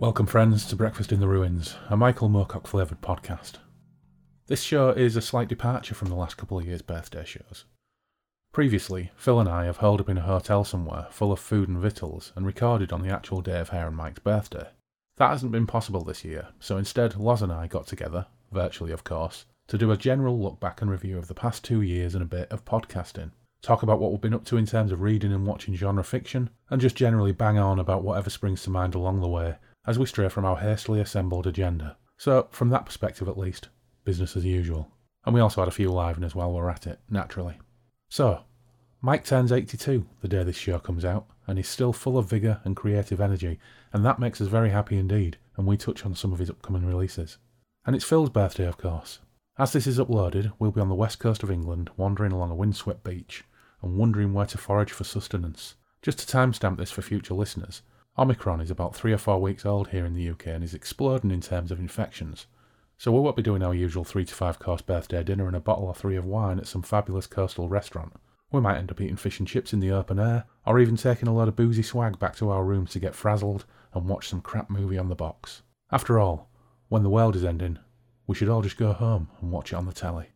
Welcome, friends, to Breakfast in the Ruins, a Michael Moorcock flavoured podcast. This show is a slight departure from the last couple of years' birthday shows. Previously, Phil and I have holed up in a hotel somewhere full of food and victuals and recorded on the actual day of Hare and Mike's birthday. That hasn't been possible this year, so instead, Loz and I got together, virtually of course, to do a general look back and review of the past two years and a bit of podcasting. Talk about what we've been up to in terms of reading and watching genre fiction, and just generally bang on about whatever springs to mind along the way as we stray from our hastily assembled agenda. So, from that perspective at least, business as usual. And we also had a few liveners while we we're at it, naturally. So, Mike turns 82 the day this show comes out, and he's still full of vigour and creative energy, and that makes us very happy indeed, and we touch on some of his upcoming releases. And it's Phil's birthday, of course. As this is uploaded, we'll be on the west coast of England, wandering along a windswept beach, and wondering where to forage for sustenance. Just to timestamp this for future listeners, Omicron is about three or four weeks old here in the UK and is exploding in terms of infections. So we won't be doing our usual three to five course birthday dinner and a bottle or three of wine at some fabulous coastal restaurant. We might end up eating fish and chips in the open air, or even taking a load of boozy swag back to our rooms to get frazzled and watch some crap movie on the box. After all, when the world is ending, we should all just go home and watch it on the telly.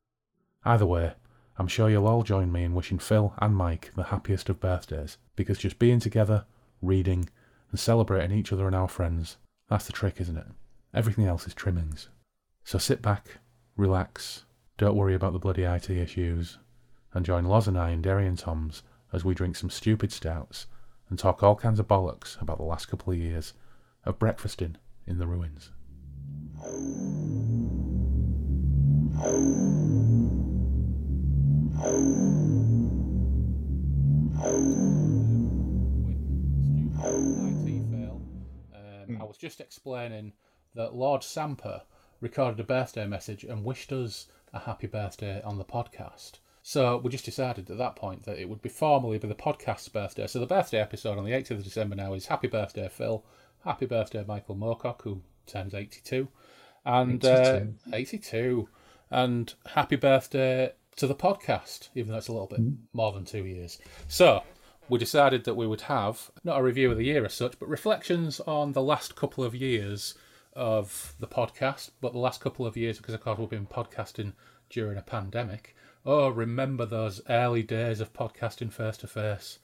Either way, I'm sure you'll all join me in wishing Phil and Mike the happiest of birthdays, because just being together, reading, and celebrating each other and our friends. That's the trick, isn't it? Everything else is trimmings. So sit back, relax, don't worry about the bloody IT issues, and join Loz and I in Derry and Toms as we drink some stupid stouts and talk all kinds of bollocks about the last couple of years of breakfasting in the ruins. IT fail. I was just explaining that Lord Samper recorded a birthday message and wished us a happy birthday on the podcast. So we just decided at that point that it would be formally be the podcast's birthday. So the birthday episode on the 8th of December now is Happy Birthday Phil, Happy Birthday Michael Moorcock, who turns 82, and 82. Uh, 82, and Happy Birthday to the podcast, even though it's a little bit mm. more than two years. So we decided that we would have not a review of the year as such, but reflections on the last couple of years of the podcast. But the last couple of years, because of course we've been podcasting during a pandemic. Oh, remember those early days of podcasting face to face?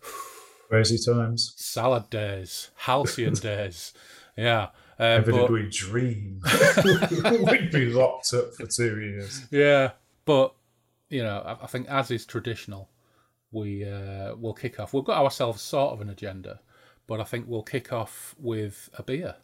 Crazy times. Salad days, halcyon days. Yeah. Um, Ever but... did we dream we'd be locked up for two years? Yeah, but you know, I, I think as is traditional, we uh, will kick off. We've got ourselves sort of an agenda, but I think we'll kick off with a beer,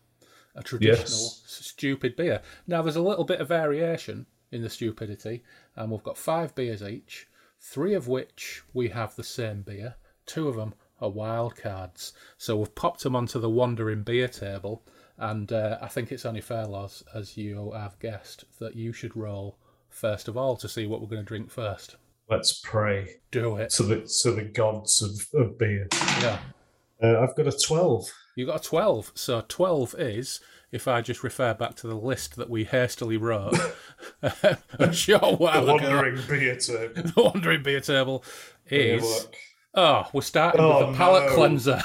a traditional yes. stupid beer. Now, there's a little bit of variation in the stupidity, and we've got five beers each, three of which we have the same beer, two of them are wild cards. So we've popped them onto the wandering beer table, and uh, I think it's only fair, Loz, as you have guessed, that you should roll first of all to see what we're going to drink first. Let's pray. Do it. To the to the gods of, of beer. Yeah. Uh, I've got a twelve. You got a twelve. So twelve is, if I just refer back to the list that we hastily wrote a short while the wandering ago, beer table. The wandering beer table is. Oh, we're starting oh, with a palate no. cleanser.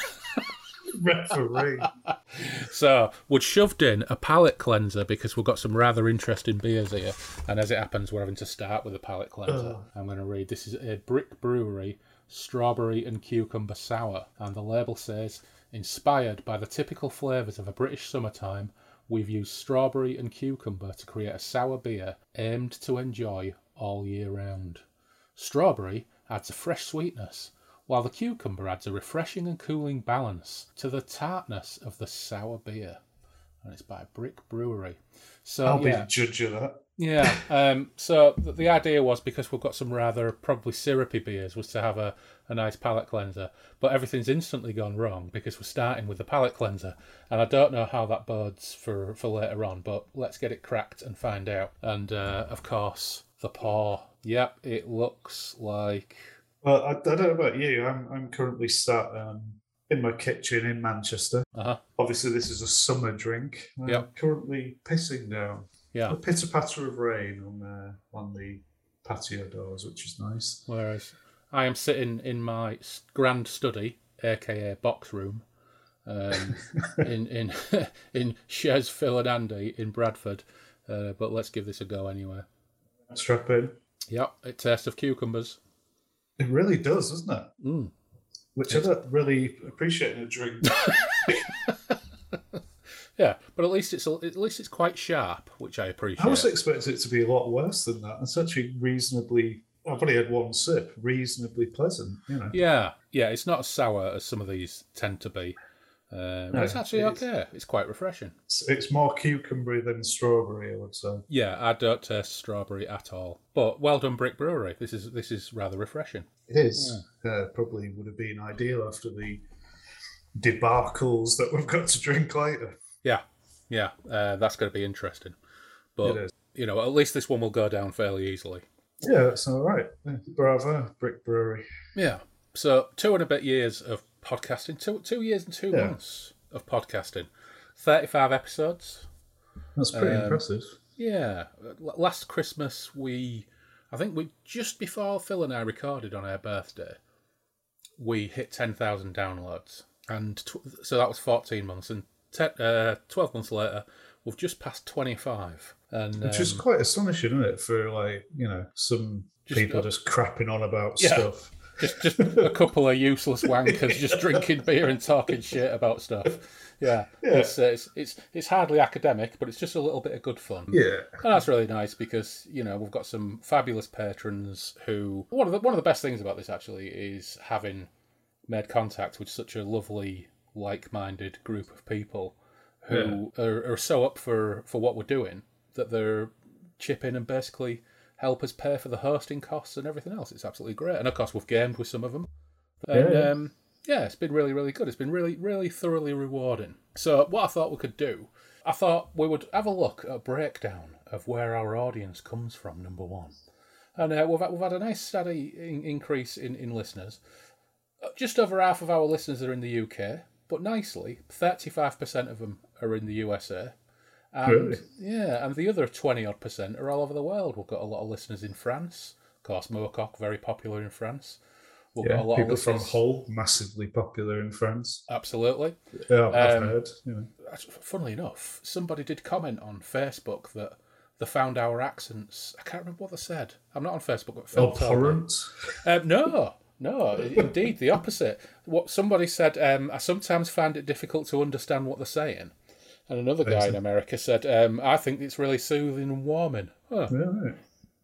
Referee. so we'd shoved in a palate cleanser because we've got some rather interesting beers here, and as it happens, we're having to start with a palate cleanser. Oh. I'm going to read. This is a Brick Brewery strawberry and cucumber sour, and the label says, inspired by the typical flavours of a British summertime. We've used strawberry and cucumber to create a sour beer aimed to enjoy all year round. Strawberry adds a fresh sweetness, while the cucumber adds a refreshing and cooling balance to the tartness of the sour beer. And it's by Brick Brewery. So I'll yeah, be the judge of that. Yeah. Um, so the idea was because we've got some rather probably syrupy beers, was to have a, a nice palate cleanser. But everything's instantly gone wrong because we're starting with the palate cleanser, and I don't know how that bodes for for later on. But let's get it cracked and find out. And uh, of course, the paw. Yep, it looks like well, I, I, don't know about you. I'm I'm currently sat um, in my kitchen in Manchester. Uh-huh. Obviously, this is a summer drink. I'm yep. currently pissing down. Yeah. A pitter patter of rain on uh, on the patio doors, which is nice. Whereas I am sitting in my grand study, aka box room, um, in in in Shez, Phil, and Andy in Bradford. Uh, but let's give this a go anyway. Strap in. Yep, it tastes of cucumbers. It really does, doesn't it? Mm. Which I don't really appreciate in a drink. Yeah, but at least it's at least it's quite sharp, which I appreciate. I was expecting it to be a lot worse than that. It's actually reasonably. I've only had one sip. Reasonably pleasant, you know. Yeah, yeah, it's not as sour as some of these tend to be. Uh, No, it's actually it is. okay. It's quite refreshing. It's, it's more cucumbery than strawberry, I would say. Yeah, I don't taste strawberry at all. But well done, Brick Brewery. This is this is rather refreshing. It is. Uh, probably would have been ideal after the debacles that we've got to drink later. Yeah, yeah, uh, that's going to be interesting. But It is. you know, at least this one will go down fairly easily. Yeah, that's all right. Bravo, Brick Brewery. Yeah. So two and a bit years of podcasting. Two two years and two Yeah. months of podcasting. Thirty-five episodes. That's pretty Um, impressive. Yeah. Last Christmas, we, I think we just before Phil and I recorded on our birthday, we hit 10,000 downloads. And tw- so that was 14 months. And te- uh, 12 months later, we've just passed 25. And Which is um, quite astonishing, isn't it? For like, you know, some Just- people just crapping on about Yeah. stuff. Just, just a couple of useless wankers just drinking beer and talking shit about stuff. Yeah. Yeah. It's, uh, it's, it's, it's hardly academic, but it's just a little bit of good fun. Yeah. And that's really nice because you know we've got some fabulous patrons who one of the one of the best things about this actually is having made contact with such a lovely like-minded group of people who are, are so up for for what we're doing that they're chipping in and basically help us pay for the hosting costs and everything else. It's absolutely great, and of course we've gamed with some of them. And, Yeah. um, yeah, it's been really, really good. It's been really, really thoroughly rewarding. So, what I thought we could do, I thought we would have a look at a breakdown of where our audience comes from, number one. And uh, we've, had, we've had a nice steady in, increase in, in listeners. Uh, Just over half of our listeners are in the UK, but nicely, 35% of them are in the USA. And Really? yeah, and the other 20 odd percent are all over the world. We've got a lot of listeners in France. Of course, Moorcock, very popular in France. We've Yeah. got a lot People of from. Hull, massively popular in France. Absolutely. Yeah, I've Um, heard. Actually, Funnily enough, somebody did comment on Facebook that they found our accents. I can't remember what they said. I'm not on Facebook, but Phil. Abhorrent. Um, no, no, indeed, the opposite. What somebody said, um, I sometimes find it difficult to understand what they're saying. And another guy in America said, um, I think it's really soothing and warming. Yeah, right. Well,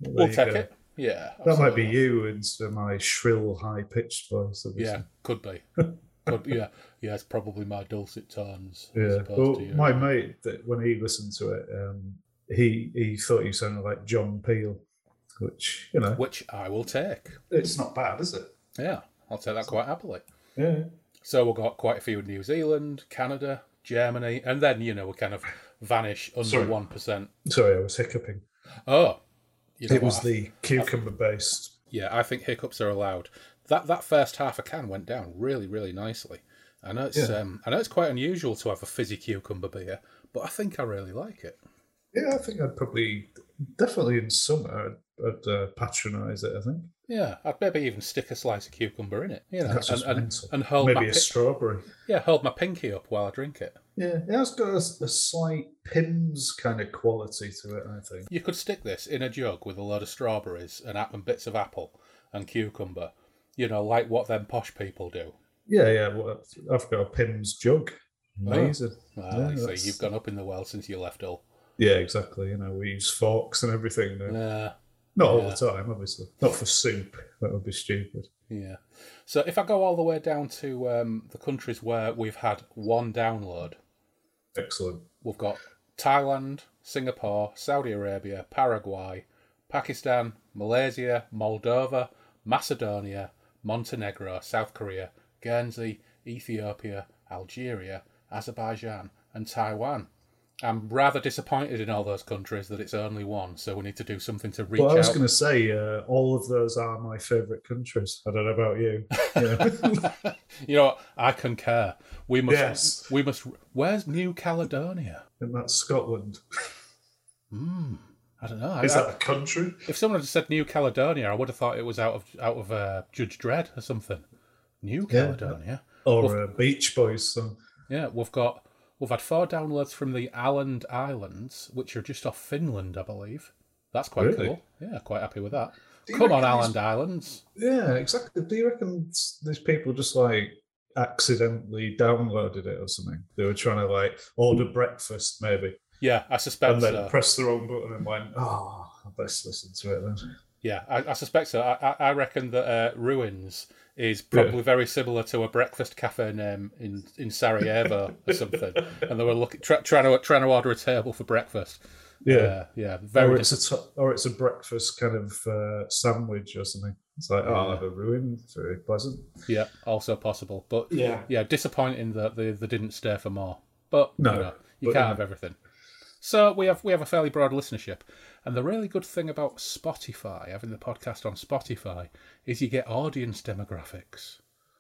we'll take go. it. Yeah. That might be you instead of my shrill, high pitched voice. Obviously. Yeah, could be. could, yeah, yeah, it's probably my dulcet tones. Yeah. Well, to my mate, that when he listened to it, um, he he thought you sounded like John Peel, which you know, Which I will take. it's not bad, is it? Yeah, I'll take that quite happily. Yeah. So we've got quite a few in New Zealand, Canada, Germany, and then, you know, we kind of vanish under 1%. Sorry, I was hiccuping. Oh, you know It was what? the cucumber based. Yeah, I think hiccups are allowed. That that first half a can went down really, really nicely. I know it's Yeah. um, I know it's quite unusual to have a fizzy cucumber beer, but I think I really like it. Yeah, I think I'd probably definitely in summer I'd, uh, patronise it. I think Yeah, I'd maybe even stick a slice of cucumber in it, you know, and, and, and hold my Maybe a pi- strawberry. yeah, hold my pinky up while I drink it. Yeah, it has got a, a slight Pimm's kind of quality to it. I think. You could stick this in a jug with a load of strawberries and, and bits of apple and cucumber, you know, like what them posh people do. Yeah, yeah. Well, I've got a Pimm's jug. Amazing. Well, Yeah, so you've gone up in the world since you left Hull. Yeah, exactly. You know, we use forks and everything. now. Uh, Not all yeah. the time, obviously. Not for soup. That would be stupid. Yeah. So if I go all the way down to um, the countries where we've had one download, Excellent. we've got Thailand, Singapore, Saudi Arabia, Paraguay, Pakistan, Malaysia, Moldova, Macedonia, Montenegro, South Korea, Guernsey, Ethiopia, Algeria, Azerbaijan, and Taiwan. I'm rather disappointed in all those countries that it's only one, so we need to do something to reach Well, I was going to say, uh, all of those are my favourite countries. I don't know about you. Yeah. you know? I concur. We must. Yes. We must. Where's New Caledonia? and that's Scotland. Hmm. I don't know. Is I- that a country? if someone had said New Caledonia, I would have thought it was out of out of uh, Judge Dredd or something. New Yeah. Caledonia. Or a Beach Boys song? Yeah, we've got we've had four downloads from the Åland Islands, which are just off Finland, I believe. That's quite Really? cool. Yeah, quite happy with that. Come on, reckon Åland Islands. Yeah, exactly. Do you reckon these people just like accidentally downloaded it or something? They were trying to like order breakfast maybe, Yeah, I suspect and then so. pressed the wrong button and went, "Oh, I best listen to it then." Yeah, I, I suspect so. I, I, I reckon that uh, Ruins is probably very similar to a breakfast cafe name in, in Sarajevo or something, and they were looking try, trying to trying to order a table for breakfast. Yeah, Uh, yeah, very. or it's a t- or it's a breakfast kind of uh, sandwich or something. It's like, oh, I'll have a ruin. It's very pleasant. yeah, also possible, but Yeah, yeah, disappointing that they, they didn't stay for more. But No, you, know, you but, can't yeah. have everything. So we have we have a fairly broad listenership, and the really good thing about Spotify, having the podcast on Spotify, is you get audience demographics,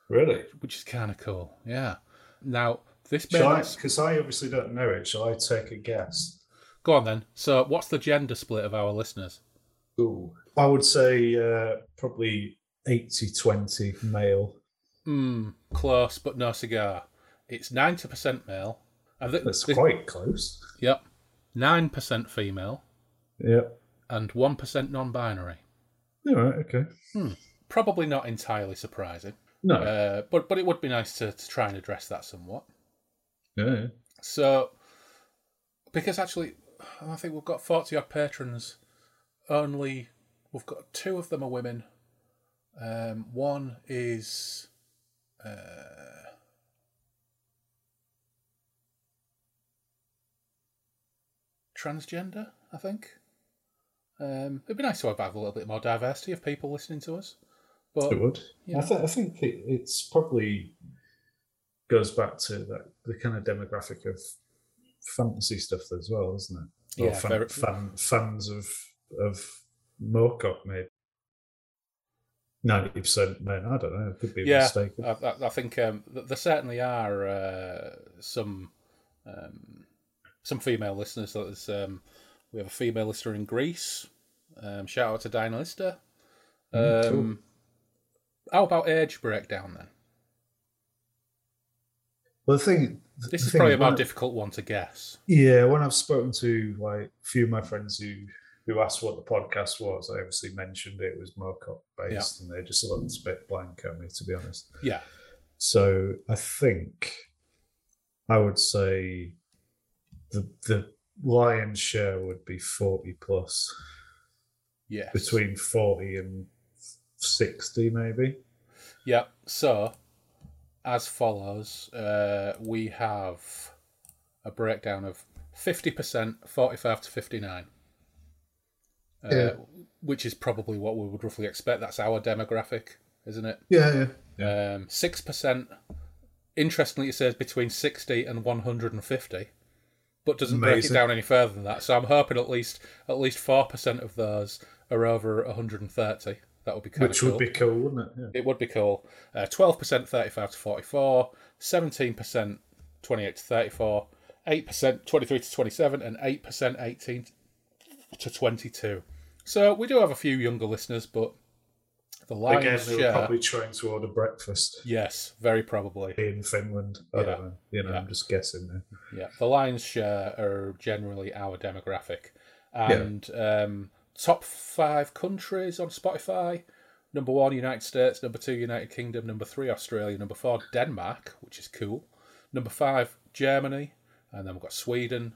really. which is kind of cool. Yeah. Now this Shall I? Because I obviously don't know it. Shall I take a guess? go on then. So what's the gender split of our listeners? Ooh, I would say uh, probably 80-20 male. Hmm, close but no cigar. It's ninety percent male, and th- That's quite close. yep, nine percent female Yeah. and one percent non-binary. All right. Okay. Probably not entirely surprising, No. uh, but but it would be nice to, to try and address that somewhat. yeah. yeah. So, because actually, I think we've got forty odd patrons. Only we've got two of them are women. Um, one is. Uh, transgender, I think. Um, it'd be nice to have a little bit more diversity of people listening to us. But It would. you I, th- I think it, it's probably goes back to that the kind of demographic of fantasy stuff as well, isn't it? Or Yeah, fan, very- fan, fans of of Moorcock, maybe. Ninety percent men. I don't know. It could be Yeah, mistaken. I, I, I think um, there certainly are uh, some um, some female listeners. So there's, um, we have a female listener in Greece. Um, shout out to Dinah Lister. Um, Mm, cool. How about age breakdown then? Well, the thing. This the is thing probably a more difficult one to guess. Yeah, when I've spoken to like a few of my friends who who asked what the podcast was, I obviously mentioned it was Moorcock based, and they're just a bit blank at me, to be honest. Yeah, So I think I would say the the lion's share would be forty plus, Yeah, between forty and sixty, maybe. Yeah. So, as follows, uh, we have a breakdown of fifty percent, forty-five to fifty-nine. Uh, Yeah. Which is probably what we would roughly expect. That's our demographic, isn't it? Yeah, yeah. Um, Six percent. Interestingly, it says between sixty and one hundred and fifty, but doesn't break it down any further than that. So I'm hoping at least at least four percent of those are over one hundred and thirty. That would be kind Which of cool. would be cool, wouldn't it? Yeah. It would be cool. Uh, Twelve percent, thirty-five to forty-four. Seventeen percent, twenty-eight to thirty-four. Eight percent, twenty-three to twenty-seven, and eight percent, eighteen to twenty-two. So we do have a few younger listeners, but the Again, lion's they were probably trying to order breakfast Yes, very probably. in Finland. I Yeah. don't know. You know, Yeah. I'm just guessing there. Yeah, the lion's share are generally our demographic. And um, top five countries on Spotify number one, United States, number two, United Kingdom, number three, Australia, number four, Denmark, which is cool, number five, Germany, and then we've got Sweden,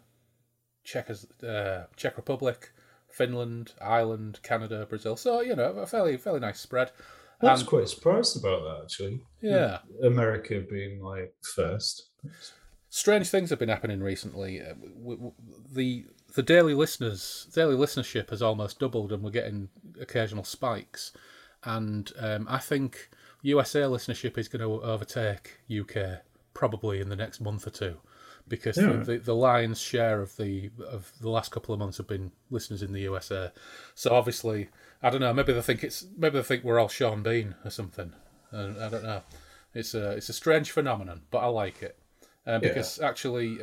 Czech, uh, Czech Republic, Finland, Ireland, Canada, Brazil. So, you know, a fairly, fairly nice spread. I was And- quite surprised about that actually. Yeah. America being like first. strange things have been happening recently. Uh, the the daily listeners daily listenership has almost doubled, and we're getting occasional spikes. And um, I think USA listenership is going to overtake UK probably in the next month or two, because Yeah. the, the, the lion's share of the of the last couple of months have been listeners in the USA. So obviously, I don't know. Maybe they think it's maybe they think we're all Sean Bean or something. I, I don't know. It's a it's a strange phenomenon, but I like it uh, because actually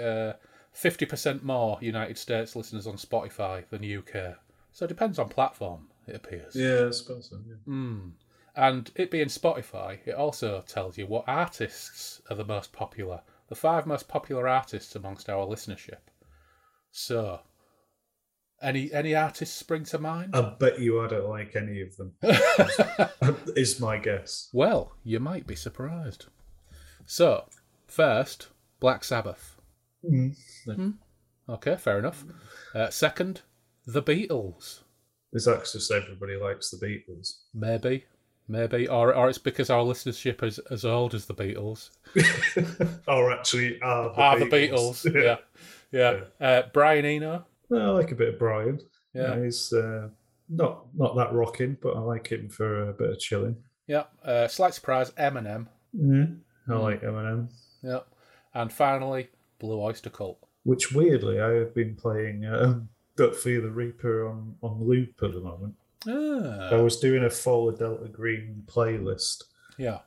fifty percent more United States listeners on Spotify than UK. So it depends on platform. It appears. Yeah, I suppose so. Yeah. Mm. And it being Spotify, it also tells you what artists are the most popular the five most popular artists amongst our listenership. So, any any artists spring to mind? I bet you I don't like any of them. is my guess. well, you might be surprised. So, first, Black Sabbath. Mm. Okay, fair enough. Uh, second, the Beatles. Is that just everybody likes the Beatles? Maybe, maybe, or or it's because our listenership is as old as the Beatles. or actually are the Ah, Beatles. the Beatles. yeah, yeah. Uh, Brian Eno. Well, I like a bit of Brian. Yeah, Yeah, he's uh, not not that rocking, but I like him for a bit of chilling. yeah. Uh, slight surprise, Eminem. Mm. I Mm. like Eminem. Yeah, and finally, Blue Oyster Cult. Which weirdly, I have been playing um, Don't Fear the Reaper on, on loop at the moment. I Ah, was doing a Fall of Delta Green playlist, yeah.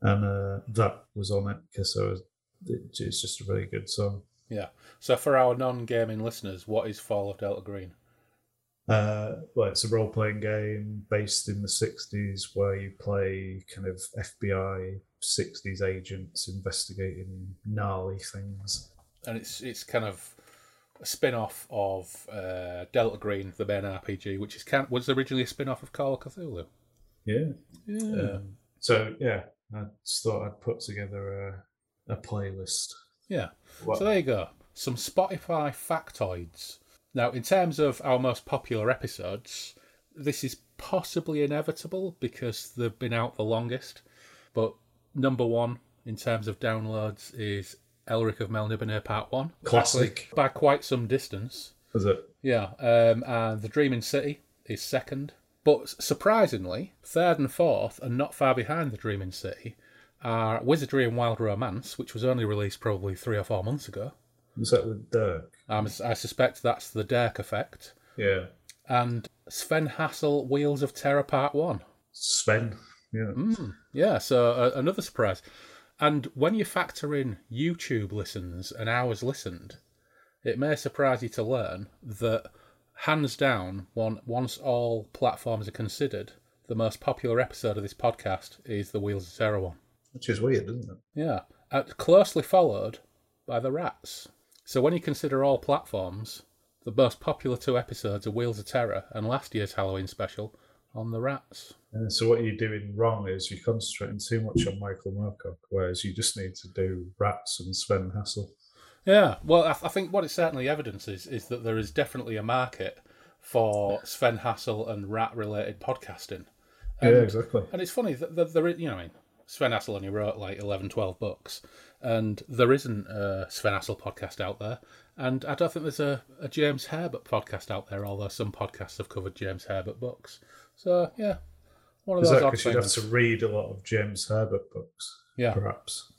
and uh, that was on it because I was. It, it's just a really good song. Yeah. So for our non-gaming listeners, what is Fall of Delta Green? Uh, well, it's a role playing game based in the 60s where you play kind of FBI 60s agents investigating gnarly things. And it's it's kind of a spin-off of uh, Delta Green, the main RPG, which is was originally a spin-off of Call of Cthulhu. Yeah. Yeah. Um, so, yeah, I just thought I'd put together a, a playlist. yeah. What- So there you go. Some Spotify factoids. Now, in terms of our most popular episodes, this is possibly inevitable because they've been out the longest. But number one in terms of downloads is Elric of Melniboné Part 1. Classic. By quite some distance. Was it? Yeah. Um, and The Dreaming City is second. But surprisingly, third and fourth, and not far behind The Dreaming City, are Wizardry and Wild Romance, which was only released probably three or four months ago. Was that with Dirk? Um, I suspect that's the Dirk effect. Yeah. And Sven Hassel, Wheels of Terror Part 1. Sven. Yeah. Mm, yeah, so uh, another surprise. And when you factor in YouTube listens and hours listened, it may surprise you to learn that, hands down, one, once all platforms are considered, the most popular episode of this podcast is the Wheels of Terror one. Which is weird, isn't it? Yeah, uh, closely followed by the Rats. So when you consider all platforms, the most popular two episodes are Wheels of Terror and last year's Halloween special on the Rats. So what you're doing wrong is you're concentrating too much on Michael Moorcock, whereas you just need to do Rats and Sven Hassel. Yeah, well, I, I think what it certainly evidences is that there is definitely a market for Sven Hassel and rat-related podcasting. yeah, exactly. And it's funny that there is, you know, I mean, Sven Hassel only wrote like 11, 12 books, and there isn't a Sven Hassel podcast out there. And I don't think there's a, a James Herbert podcast out there, although some podcasts have covered James Herbert books. So, yeah, one of Is those that because you'd have to read a lot of James Herbert books, Yeah, perhaps?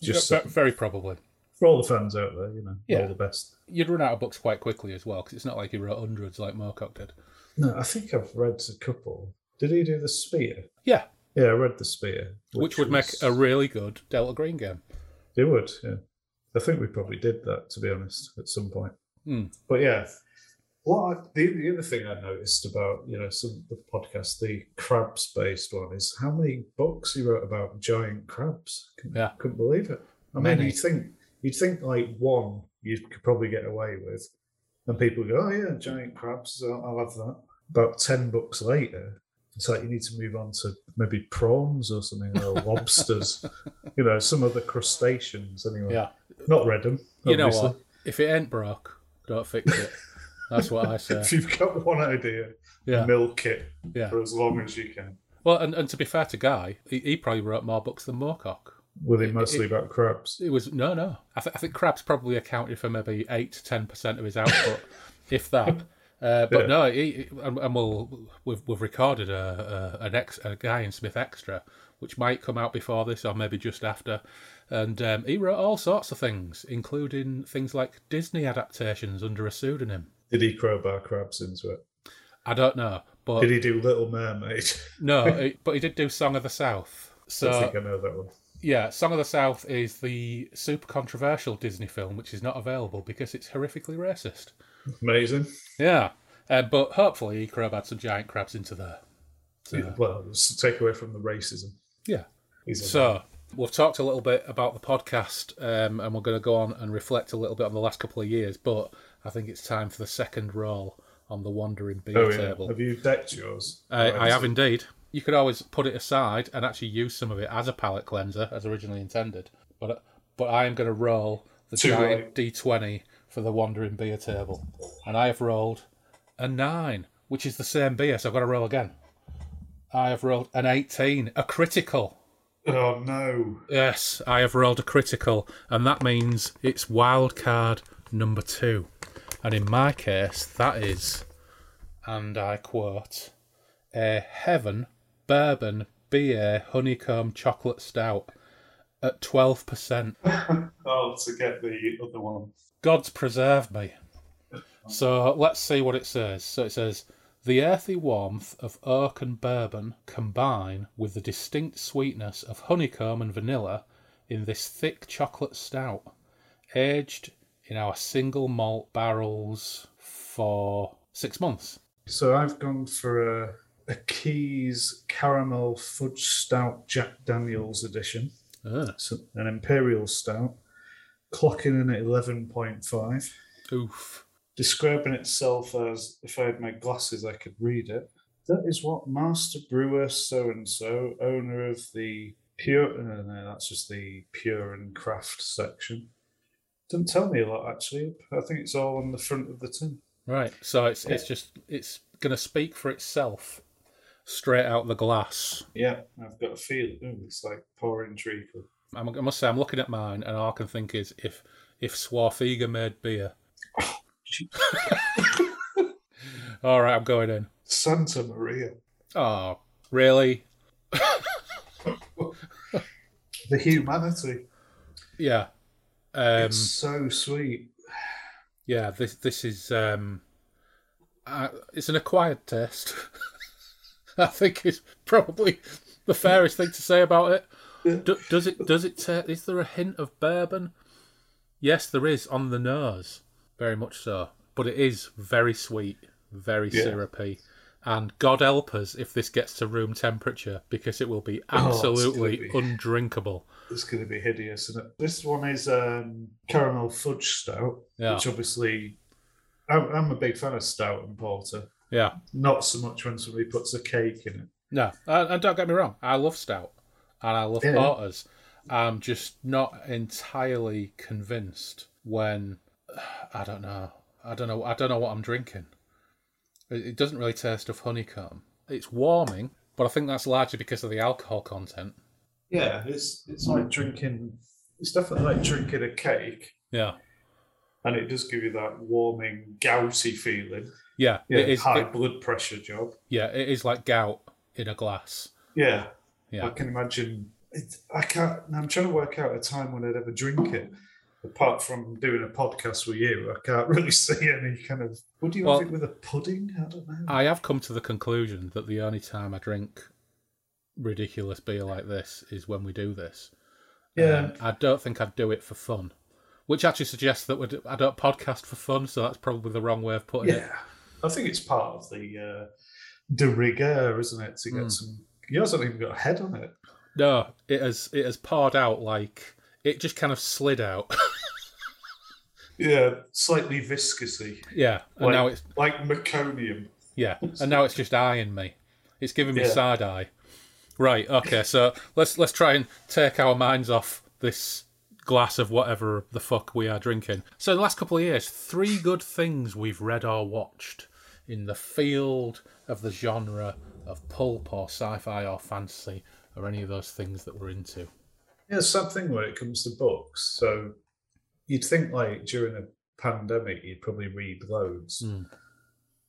Just Ve- very probably. for all the fans out there, you know, Yeah. all the best. You'd run out of books quite quickly as well, because it's not like he wrote hundreds like Moorcock did. No, I think I've read a couple. Did he do the Spear? Yeah, Yeah, I read the Spear, which, would make a really good Delta Green game. It would, yeah. I think we probably did that, to be honest, at some point. Hmm. But yeah, what I, the, the other thing I noticed about you know some of the podcast, the crabs based one, is how many books he wrote about giant crabs. Couldn't, Yeah. couldn't believe it. I Many. mean, you'd think you'd think like one you could probably get away with, and people go, "Oh yeah, giant crabs, I'll, I'll have that." About ten books later, it's like you need to move on to maybe prawns or something, or lobsters, you know, some other crustaceans. Anyway, Yeah. not read them. You know what? If it ain't broke, don't fix it. That's what I say. If you've got one idea, Yeah, milk it yeah. for as long as you can. Well, and, and to be fair to Guy, he, he probably wrote more books than Moorcock. Were they mostly about crabs? It was no, no. I, th- I think Crabs probably accounted for maybe eight to ten percent of his output, if that. Uh, but Yeah. no, he, and, and we'll we've, we've recorded a, a an ex a Guy N. Smith extra, which might come out before this or maybe just after. And um, he wrote all sorts of things, including things like Disney adaptations under a pseudonym. Did he crowbar crabs into it? I don't know, but Did he do Little Mermaid? no, but he did do Song of the South. I think I know that one. Yeah, Song of the South is the super controversial Disney film, which is not available because it's horrifically racist. Amazing. Yeah, uh, but hopefully he had some giant crabs into there. So, Well, just take away from the racism. yeah. He's So We've talked a little bit about the podcast, um, and we're going to go on and reflect a little bit on the last couple of years. But I think it's time for the second roll on the Wandering Beer Oh, yeah. table. Have you decked yours? Uh, I, I have indeed. You could always put it aside and actually use some of it as a palate cleanser, as originally intended. But uh, but I am going to roll the Too giant right. D20 for the Wandering Beer table, and I have rolled a nine, which is the same beer. So I've got to roll again. I have rolled an 18, a critical. Oh, no. Yes, I have rolled a critical, and that means it's wild card number two. And in my case, that is, and I quote, a Heaven Bourbon beer Honeycomb Chocolate Stout at 12%. Oh, to get the other one. God's preserved me. So let's see what it says. So it says the earthy warmth of oak and bourbon combine with the distinct sweetness of honeycomb and vanilla in this thick chocolate stout, aged in our single malt barrels for six months. So I've gone for a, a Keys Caramel Fudge Stout Jack Daniels edition. Ah, It's an Imperial Stout, clocking in at 11.5. oof. describing itself as if I had my glasses, I could read it. That is what Master Brewer so and so, owner of the Pure. No, no, that's just the Pure and Craft section. Doesn't tell me a lot actually. I think it's all on the front of the tin. Right. So it's it's just it's gonna speak for itself straight out the glass. Yeah, I've got a feel. Ooh, it's like pouring treacle. I'm, must say, I'm looking at mine, and all I can think is if if Swarfega made beer. All right, I'm going in. Santa Maria. Oh, really? The humanity. Yeah. Um, it's so sweet. yeah. This this is um, uh, it's an acquired taste. I think is probably the fairest thing to say about it. Do, does it? Does it? ta is there a hint of bourbon? Yes, there is on the nose, very much so. But it is very sweet, very Yeah. syrupy, and God help us if this gets to room temperature because it will be Oh, absolutely gonna be- undrinkable. It's going to be hideous, isn't it? This one is um, caramel fudge stout, Yeah. which obviously I'm, I'm a big fan of stout and porter. Yeah. Not so much when somebody puts a cake in it. No, and, and don't get me wrong, I love stout and I love Yeah. porters. I'm just not entirely convinced when I don't know. I don't know. I don't know what I'm drinking. It, doesn't really taste of honeycomb. It's warming, but I think that's largely because of the alcohol content. Yeah, it's it's like drinking. It's definitely like drinking a cake, Yeah, and it does give you that warming, gouty feeling. yeah, Yeah, it is. high it- blood pressure job. yeah, it is like gout in a glass. Yeah, Yeah, I can imagine. It, I can't. I'm trying to work out a time when I'd ever drink it. Apart from doing a podcast with you, I can't really see any kind of. Would you Well- have it with a pudding? I don't know. I have come to the conclusion that the only time I drink ridiculous beer like this is when we do this. yeah, Um, I don't think I'd do it for fun, which actually suggests that we'd, I don't podcast for fun, so that's probably the wrong way of putting it. yeah. I think it's part of the uh, de rigueur, isn't it? To get Mm. some. Yours hasn't even got a head on it. No, it has it has poured out like it just kind of slid out. Yeah, slightly viscousy, yeah, and like, now it's like meconium. yeah, and now it's just eyeing me. It's giving me Yeah. side eye. Right. Okay. So let's let's try and take our minds off this glass of whatever the fuck we are drinking. So in the last couple of years, three good things we've read or watched in the field of the genre of pulp or sci-fi or fantasy or any of those things that we're into. Yeah, something when it comes to books. So you'd think like during a pandemic, you'd probably read loads. Mm.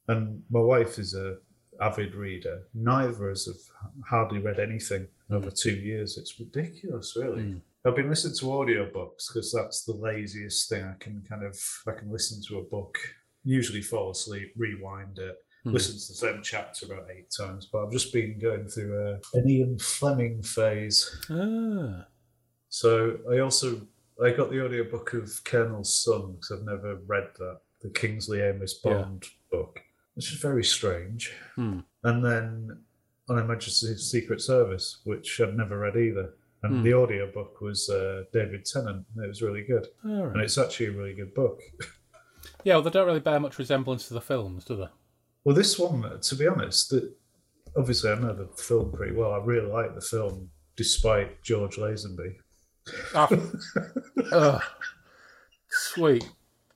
And my wife is a avid reader. Neither of us have hardly read anything over two years. It's ridiculous, really. Mm. I've been listening to audiobooks because that's the laziest thing I can kind of I can listen to a book, usually fall asleep, rewind it, Mm. listen to the same chapter about eight times. But I've just been going through a, an Ian Fleming phase. Ah. So I also I got the audiobook of Colonel Sun because I've never read that, the Kingsley Yeah. Bond book, which is very strange. Hmm. And then on Majesty's Secret Service, which I've never read either. And Hmm. the audiobook was uh, David Tennant. and It was really good. All And it's actually a really good book. Yeah, well, they don't really bear much resemblance to the films, do they? Well, this one, to be honest, that obviously I know the film pretty well. I really like the film, despite George Lazenby. I've- sweet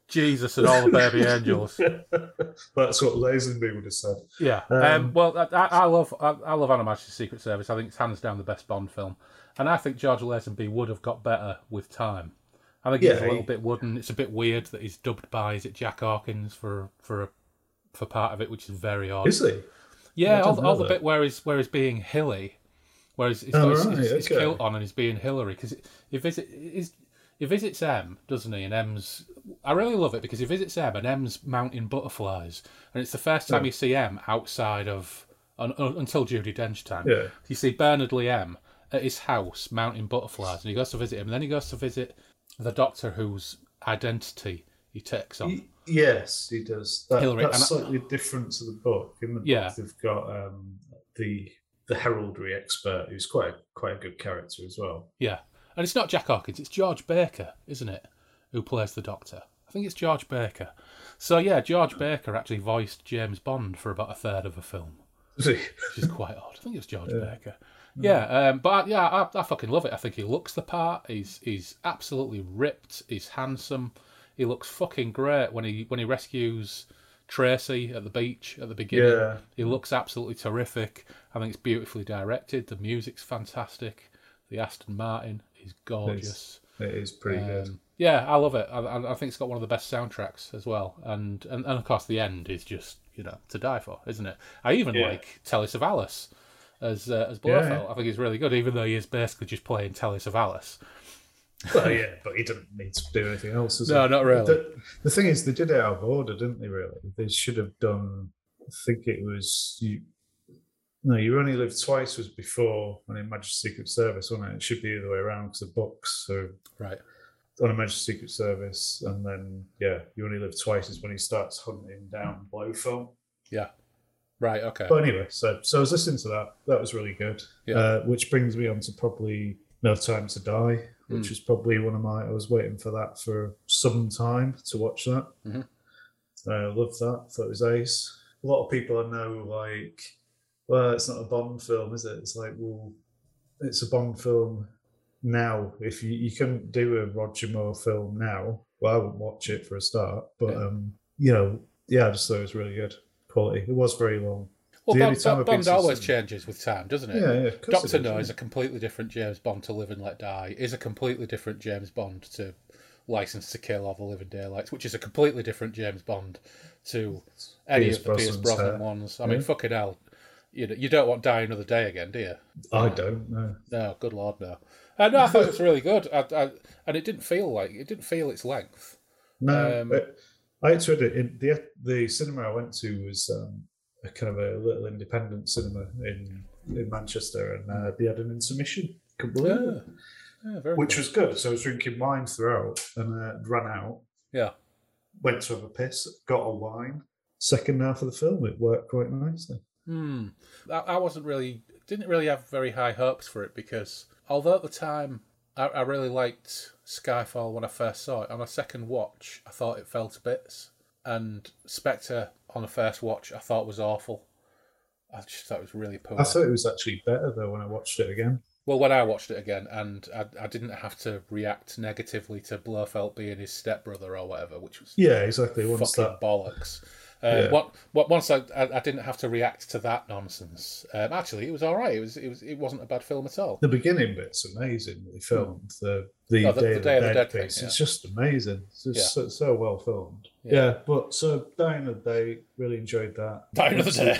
Jesus and all the baby angels. That's what Lazenby would have said. Yeah. Um, Um, well, I, I love I, I love On Her Majesty's Secret Service. I think it's hands down the best Bond film, and I think George Lazenby would have got better with time. I think he's a little he- bit wooden. It's a bit weird that he's dubbed by is it Jack Hawkins for for a, for part of it, which is very odd. Is he? Yeah, all, all the bit where he's where he's being hilly, where he's, Oh, got his, right, his, his okay. kilt on and he's being Hilary because he visit he visits M, doesn't he? And M's I really love it because he visits M and M's mounting butterflies, and it's the first time Yeah. you see M outside of un, un, until Judi Dench time. Yeah. You see Bernard Lee M at his house mounting butterflies, and he goes to visit him, and then he goes to visit the doctor whose identity he takes on. Y- Yes, he does. That, Hilary, that's slightly different to the book. In the book, Yeah. they've got um, the the heraldry expert, who's quite a, quite a good character as well. Yeah. And it's not Jack Hawkins, it's George Baker, isn't it? Who plays the Doctor. I think it's George Baker. So yeah, George Baker actually voiced James Bond for about a third of a film, which is quite odd. I think it's was George Baker. Yeah, um, but yeah, I, I fucking love it. I think he looks the part. He's he's absolutely ripped. He's handsome. He looks fucking great when he when he rescues Tracy at the beach at the beginning. Yeah. He looks absolutely terrific. I think it's beautifully directed. The music's fantastic. The Aston Martin is gorgeous. it is pretty good. Um, yeah, I love it. I, I think it's got one of the best soundtracks as well, and, and and of course the end is just you know to die for, isn't it? I even Yeah. like Telly Savalas as uh, as Blofeld. yeah. I think he's really good, even though he is basically just playing Telly Savalas. Well, yeah, but he didn't need to do anything else. No, he? not really. The, the thing is, they did it out of order, didn't they? Really, they should have done. I think it was you. No, you only live twice was before on Her Majesty's Secret Service, wasn't it? It should be the other way around because the books. So Right. on Her Majesty's Secret Service, and then yeah, you only live twice is when he starts hunting down Blofeld. Yeah. Right. Okay. But anyway, so so I was listening to that. That was really good. Yeah. Uh, which brings me on to probably No Time to Die, which Mm. was probably one of my. I was waiting for that for some time to watch that. Mhm. I loved that. Thought it was ace. A lot of people I know like, well, it's not a Bond film, is it? It's like, well, it's a Bond film now. If you you couldn't do a Roger Moore film now, well, I wouldn't watch it for a start. But Yeah. um, you know, yeah, I just thought it was really good quality. It was very long. Well, Bond, Bond, Bond always changes with time, doesn't it? Yeah, yeah. it Doctor No is a completely different James Bond to Live and Let Die. Is a completely different James Bond to License to Kill or The Living Daylights, which is a completely different James Bond to any Pierce of the Pierce Brosnan's Brosnan hair. ones. I mean, Yeah. fucking hell, you know, you don't want Die Another Day again, do you? I don't know. No, good lord, no. Uh, no, I thought it was really good, I, I, and it didn't feel like it didn't feel its length. No, Um, but I actually it the the cinema I went to was um, a kind of a little independent cinema in in Manchester, and uh, they had an intermission. Couldn't believe Yeah, it. yeah very Which good. was good. So I was drinking wine throughout, and uh, ran out. yeah. Went to have a piss, got a wine. Second half of the film, it worked quite nicely. Hmm. I, I wasn't really didn't really have very high hopes for it because although at the time I, I really liked Skyfall when I first saw it, on a second watch I thought it fell to bits, and Spectre on the first watch I thought was awful. I just thought it was really poor. I thought it was actually better though when I watched it again. Well, when I watched it again, and I, I didn't have to react negatively to Blofeld being his stepbrother or whatever, which was Yeah, exactly. Once fucking that, bollocks. Uh, Yeah. what, what, once I, I, I didn't have to react to that nonsense. Um, actually, it was all right. It was, it was, it wasn't a bad film at all. the beginning bit's amazingly filmed. The the, Oh, the- Day, the of Day of the Dead, Dead thing, yeah. It's just amazing. It's just Yeah. so, so well filmed. Yeah. But so Dying of the Day, really enjoyed that. Die Another Day.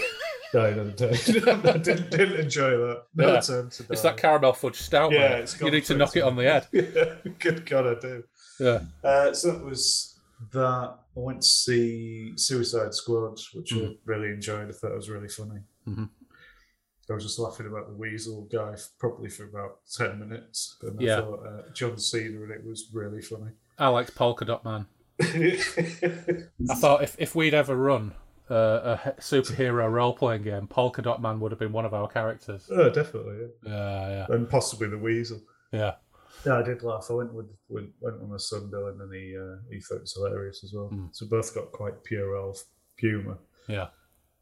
Dying of the Day. I didn't, didn't enjoy that. No time to die. It's that caramel fudge stout. Yeah, you need to knock it on the head. yeah, good God, I do. Yeah. Uh, so that was that. I went to see Suicide Squad, which I really enjoyed. I thought it was really funny. Mhm. I was just laughing about the Weasel guy probably for about 10 minutes. And Yeah. I thought uh, John Cena and it was really funny. I liked Polka Dot Man. I thought if, if we'd ever run uh, a superhero role playing game, Polka Dot Man would have been one of our characters. Oh, definitely. Yeah. Yeah, yeah, And possibly the weasel. yeah. Yeah, I did laugh. I went with, with went with my son Dylan, and he uh, he thought it was hilarious as well. Mm. So both got quite pure elf humour. Yeah.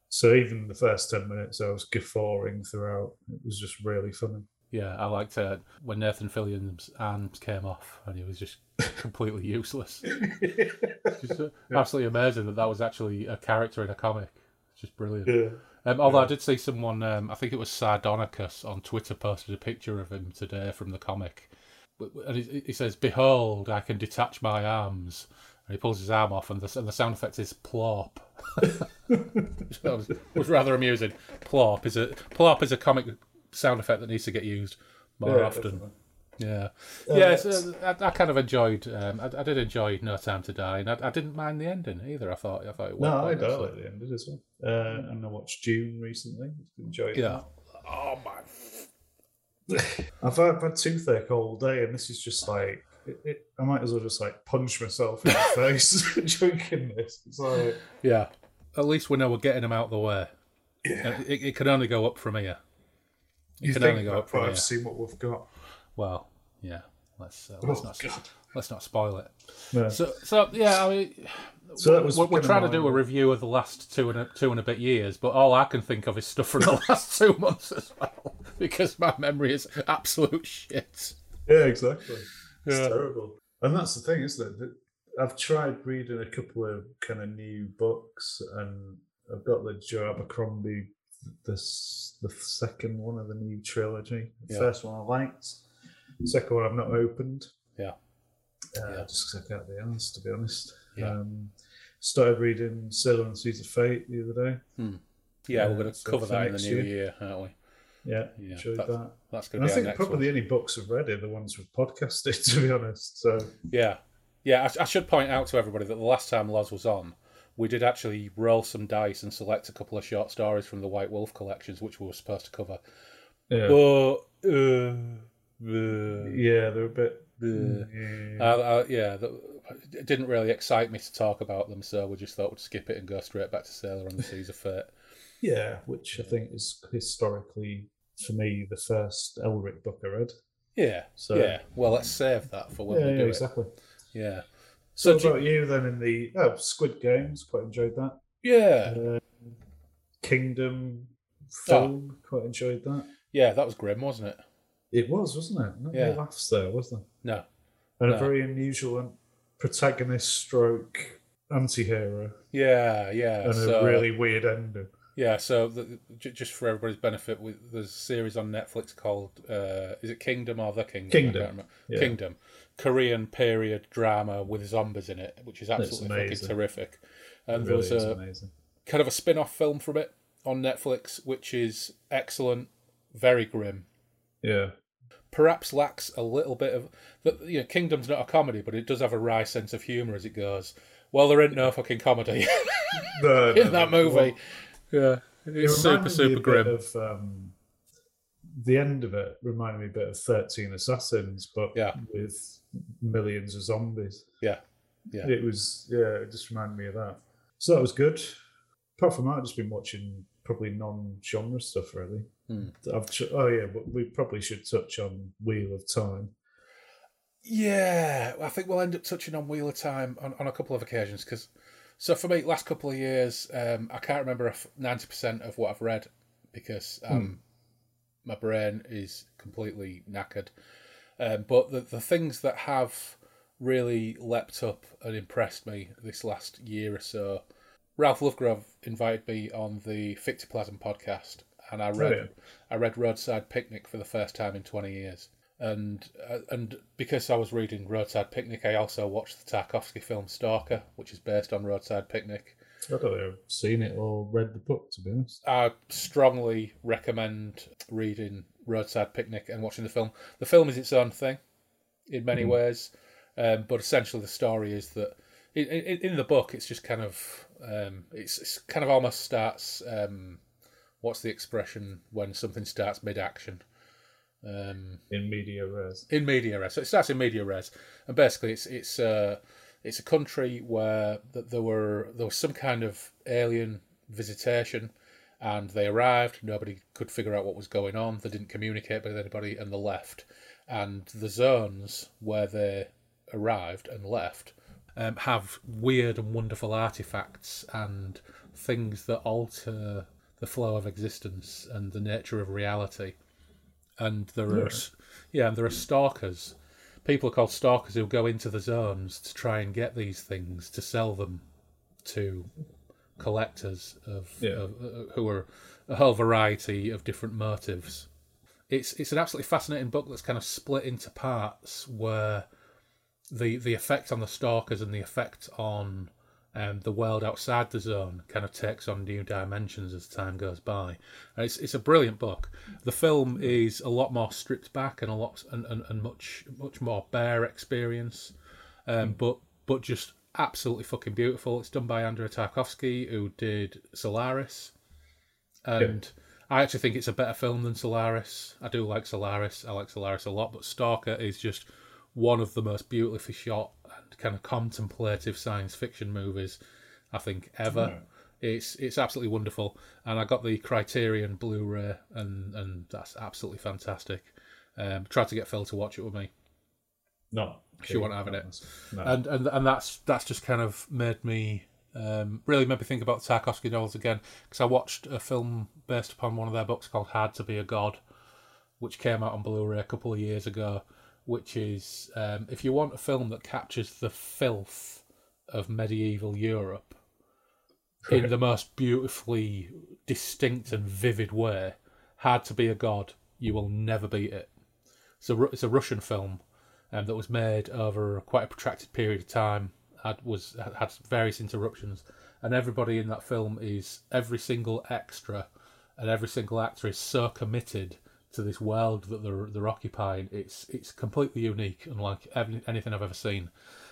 So even the first ten minutes, I was guffawing throughout. It was just really funny. Yeah, I liked it when Nathan Fillion's arms came off and he was just completely useless. Just uh, absolutely amazing that that was actually a character in a comic. It's just brilliant. yeah. Um, although I did see someone, um, I think it was Sardonicus on Twitter, posted a picture of him today from the comic. And he, he says, Behold, I can detach my arms. And he pulls his arm off, and the, and the sound effect is plop. Which was, was rather amusing. Plop is a plop is a comic sound effect that needs to get used more Yeah, often. definitely. Yeah, Uh, yeah. So I, I kind of enjoyed. Um, I, I did enjoy No Time to Die, and I, I didn't mind the ending either. I thought I thought it went No, I quite did nicely. like the end of it as well. Uh, and I watched Dune recently. Enjoyed Yeah. Oh my I've had, I've had toothache all day, and this is just like it, it, I might as well just like punch myself in the face drinking this. It's like Yeah. At least we know we're getting them out of the way. yeah. It, it can only go up from here. It You can only go up from here. I've seen what we've got. Well, yeah. Let's uh, let's Oh not God! let's not spoil it. No. So so yeah, I mean, So that was we're, we're trying to do a review of the last two and a, two and a bit years, but all I can think of is stuff from the last two months as well, because my memory is absolute shit. Yeah, exactly. It's Yeah. terrible. And that's the thing, isn't it? I've tried reading a couple of kind of new books, and I've got the Joe Abercrombie, this the second one of the new trilogy. The Yeah. first one I liked. The second one I've not opened. Yeah. Uh, Yeah. Just because I can't be honest, to be honest. Yeah. Um, started reading Sailor on Seas of Fate the other day. Yeah, Yeah, we're going to so cover that in the new year. year, aren't we? Yeah, Yeah, enjoyed that's- that. That's going to I think probably the only books I've read are the ones we've podcasted, to be honest. So Yeah, yeah. I, I should point out to everybody that the last time Loz was on, we did actually roll some dice and select a couple of short stories from the White Wolf collections, which we were supposed to cover. yeah, But uh, uh, yeah, they're a bit. Uh, yeah. uh, uh, yeah, that, it didn't really excite me to talk about them, so we just thought we'd skip it and go straight back to Sailor on the Seas of Fate. Yeah, which I think is historically, for me, the first Elric book I read. Yeah, So yeah. Well, let's save that for when yeah, we yeah, do exactly. it. Yeah. So, So, what do you- about you then? In the oh, Squid Games, quite enjoyed that. yeah, Uh, Kingdom Oh. quite enjoyed that. yeah. That was grim, wasn't it? It was, wasn't it? Not Yeah. laughs there, was there? No. And No. a very unusual protagonist stroke anti-hero Yeah, yeah. and so, a really weird ending. Yeah, so the, j- just for everybody's benefit, there's a series on Netflix called uh, is it Kingdom or The Kingdom? I Kingdom, can't yeah. Kingdom, Korean period drama with zombies in it, which is absolutely fucking terrific. And really is a amazing. kind of a spin-off film from it on Netflix, which is excellent, very grim. Yeah. Perhaps lacks a little bit of the you know, Kingdom's not a comedy, but it does have a wry sense of humour as it goes. Well, there ain't no fucking comedy No, in no, that no. movie. Well, yeah, it it's super super grim. Of, um, the end of it reminded me a bit of Thirteen Assassins, but Yeah. with millions of zombies. Yeah, yeah. It was yeah, it just reminded me of that. So that was good. Apart from that, I've just been watching probably non-genre stuff really. Hmm. I've ch- oh yeah, but we probably should touch on Wheel of Time. Yeah, I think we'll end up touching on Wheel of Time on, on a couple of occasions because, so for me, last couple of years, um, I can't remember ninety percent of what I've read because um, my brain is completely knackered. Um, but the the things that have really leapt up and impressed me this last year or so, Ralph Lovegrove invited me on the Fictoplasm podcast, and I read yeah. I read Roadside Picnic for the first time in twenty years, and uh, and because I was reading Roadside Picnic, I also watched the Tarkovsky film Stalker, which is based on Roadside Picnic. I don't know, I've seen it or read the book to be honest. I strongly recommend reading Roadside Picnic and watching the film. The film is its own thing in many Mhm. ways, um, but essentially the story is that in, in, in the book it's just kind of um, it's, it's kind of almost starts. Um, what's the expression when something starts mid-action? Um, In media res. in media res. So it starts in media res, and basically it's it's uh, it's a country where th- there were there was some kind of alien visitation, and they arrived. Nobody could figure out what was going on. They didn't communicate with anybody, and they left. And the zones where they arrived and left um, have weird and wonderful artifacts and things that alter the flow of existence and the nature of reality. And there are, Yeah. yeah, and there are stalkers. People are called stalkers who go into the zones to try and get these things to sell them to collectors of, Yeah. of uh, who are a whole variety of different motives. It's it's an absolutely fascinating book that's kind of split into parts where the the effect on the stalkers and the effect on um, the world outside the zone kind of takes on new dimensions as time goes by. And it's it's a brilliant book. The film is a lot more stripped back and a lot and, and, and much much more bare experience, um, but but just absolutely fucking beautiful. It's done by Andrei Tarkovsky, who did Solaris, and I actually think it's a better film than Solaris. I do like Solaris. I like Solaris a lot, but Stalker is just one of the most beautifully shot kind of contemplative science fiction movies I think ever. It's it's absolutely wonderful, and I got the Criterion Blu-ray, and and that's absolutely fantastic. Um, tried to get Phil to watch it with me, No. She wasn't having it. No. and and and that's that's just kind of made me um, really made me think about Tarkovsky novels again because I watched a film based upon one of their books called Hard to Be a God, which came out on Blu-ray a couple of years ago. Which is um, if you want a film that captures the filth of medieval Europe in the most beautifully distinct and vivid way, Hard to Be a God, you will never beat it. It's a it's a Russian film um, that was made over quite a protracted period of time. Had was had various interruptions, and everybody in that film is every single extra, and every single actor is so committed to this world that they're they're occupying. It's it's completely unique, unlike every, anything I've ever seen.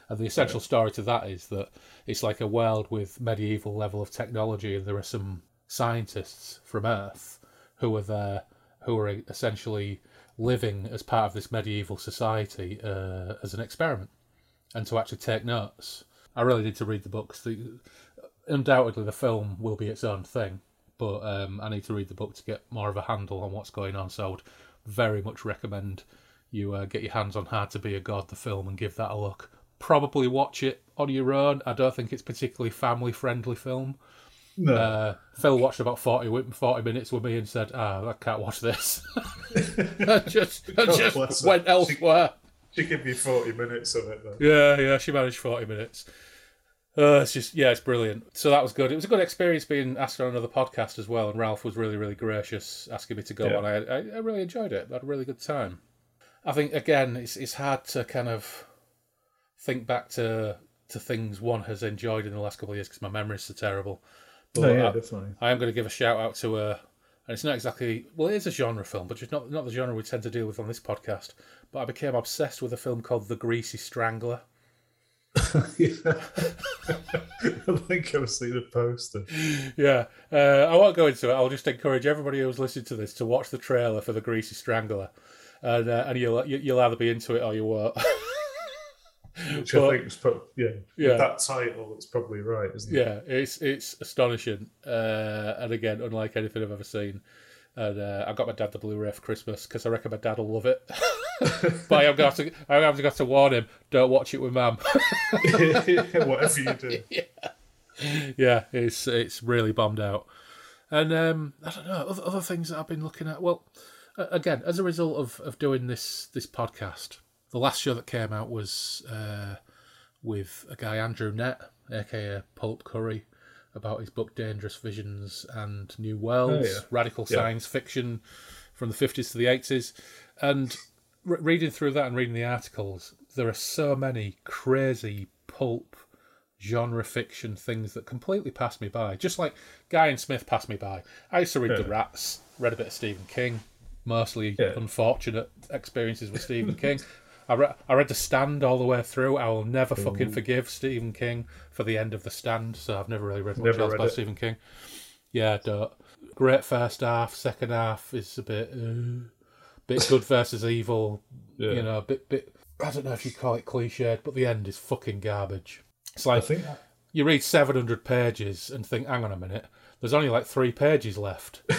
And the essential story to that is that it's like a world with medieval level of technology, and there are some scientists from Earth who are there, who are essentially living as part of this medieval society uh, as an experiment, and to actually take notes. I really need to read the books. The, undoubtedly, the film will be its own thing, but um, I need to read the book to get more of a handle on what's going on. So I would very much recommend you uh, get your hands on Hard to Be a God, the film, and give that a look. Probably watch it on your own. I don't think it's particularly family friendly film. no. Uh, Phil watched about 40, 40 minutes with me and said, "Ah, I can't watch this." I just, I just went elsewhere. she gave you 40 minutes of it, though. Yeah, yeah, she managed 40 minutes. Uh, it's just, yeah, it's brilliant. So that was good. It was a good experience being asked on another podcast as well, and Ralph was really, really gracious asking me to go Yeah. on. I, I, I really enjoyed it. I had a really good time. I think, again, it's, it's hard to kind of think back to to things one has enjoyed in the last couple of years because my memory is so terrible. But No, yeah, I- definitely. I am going to give a shout out to a, and it's not exactly well, it is a genre film, but just not not the genre we tend to deal with on this podcast. But I became obsessed with a film called The Greasy Strangler. Yeah. I think I've seen a poster. Yeah, uh, I won't go into it. I'll just encourage everybody who's listening to this to watch the trailer for The Greasy Strangler, and uh, and you'll you- you'll either be into it or you won't. Which But- I think is probably, yeah, Yeah. With that title, it's probably right, isn't it? Yeah, it's it's astonishing, uh, and again, unlike anything I've ever seen. And uh, I got my dad the Blu-ray for Christmas because I reckon my dad will love it. but I'm going to have to, I'm going to have to warn him: don't watch it with mum. Whatever you do. yeah, yeah, it's it's really bombed out. And um, I don't know other, other things that I've been looking at. Well, again, as a result of, of doing this this podcast, the last show that came out was uh, with a guy Andrew Nett, aka Pulp Curry, about his book Dangerous Visions and New Worlds, Oh, yeah. radical Yeah. science fiction from the fifties to the eighties, and re- reading through that and reading the articles, there are so many crazy pulp genre fiction things that completely passed me by. Just like Guy N. Smith passed me by. I used to read The Yeah. Rats, read a bit of Stephen King, mostly Yeah. unfortunate experiences with Stephen King. I, re- I read The Stand all the way through. I will never fucking forgive Stephen King for the end of The Stand, so I've never really read much Never else read by it. Stephen King. Yeah, I don't. Great first half, second half is a bit, uh, bit good versus evil. Yeah. You know, bit, bit. I don't know if you call it cliched, but the end is fucking garbage. It's I like think you read 700 pages and think, hang on a minute, there's only like three pages left.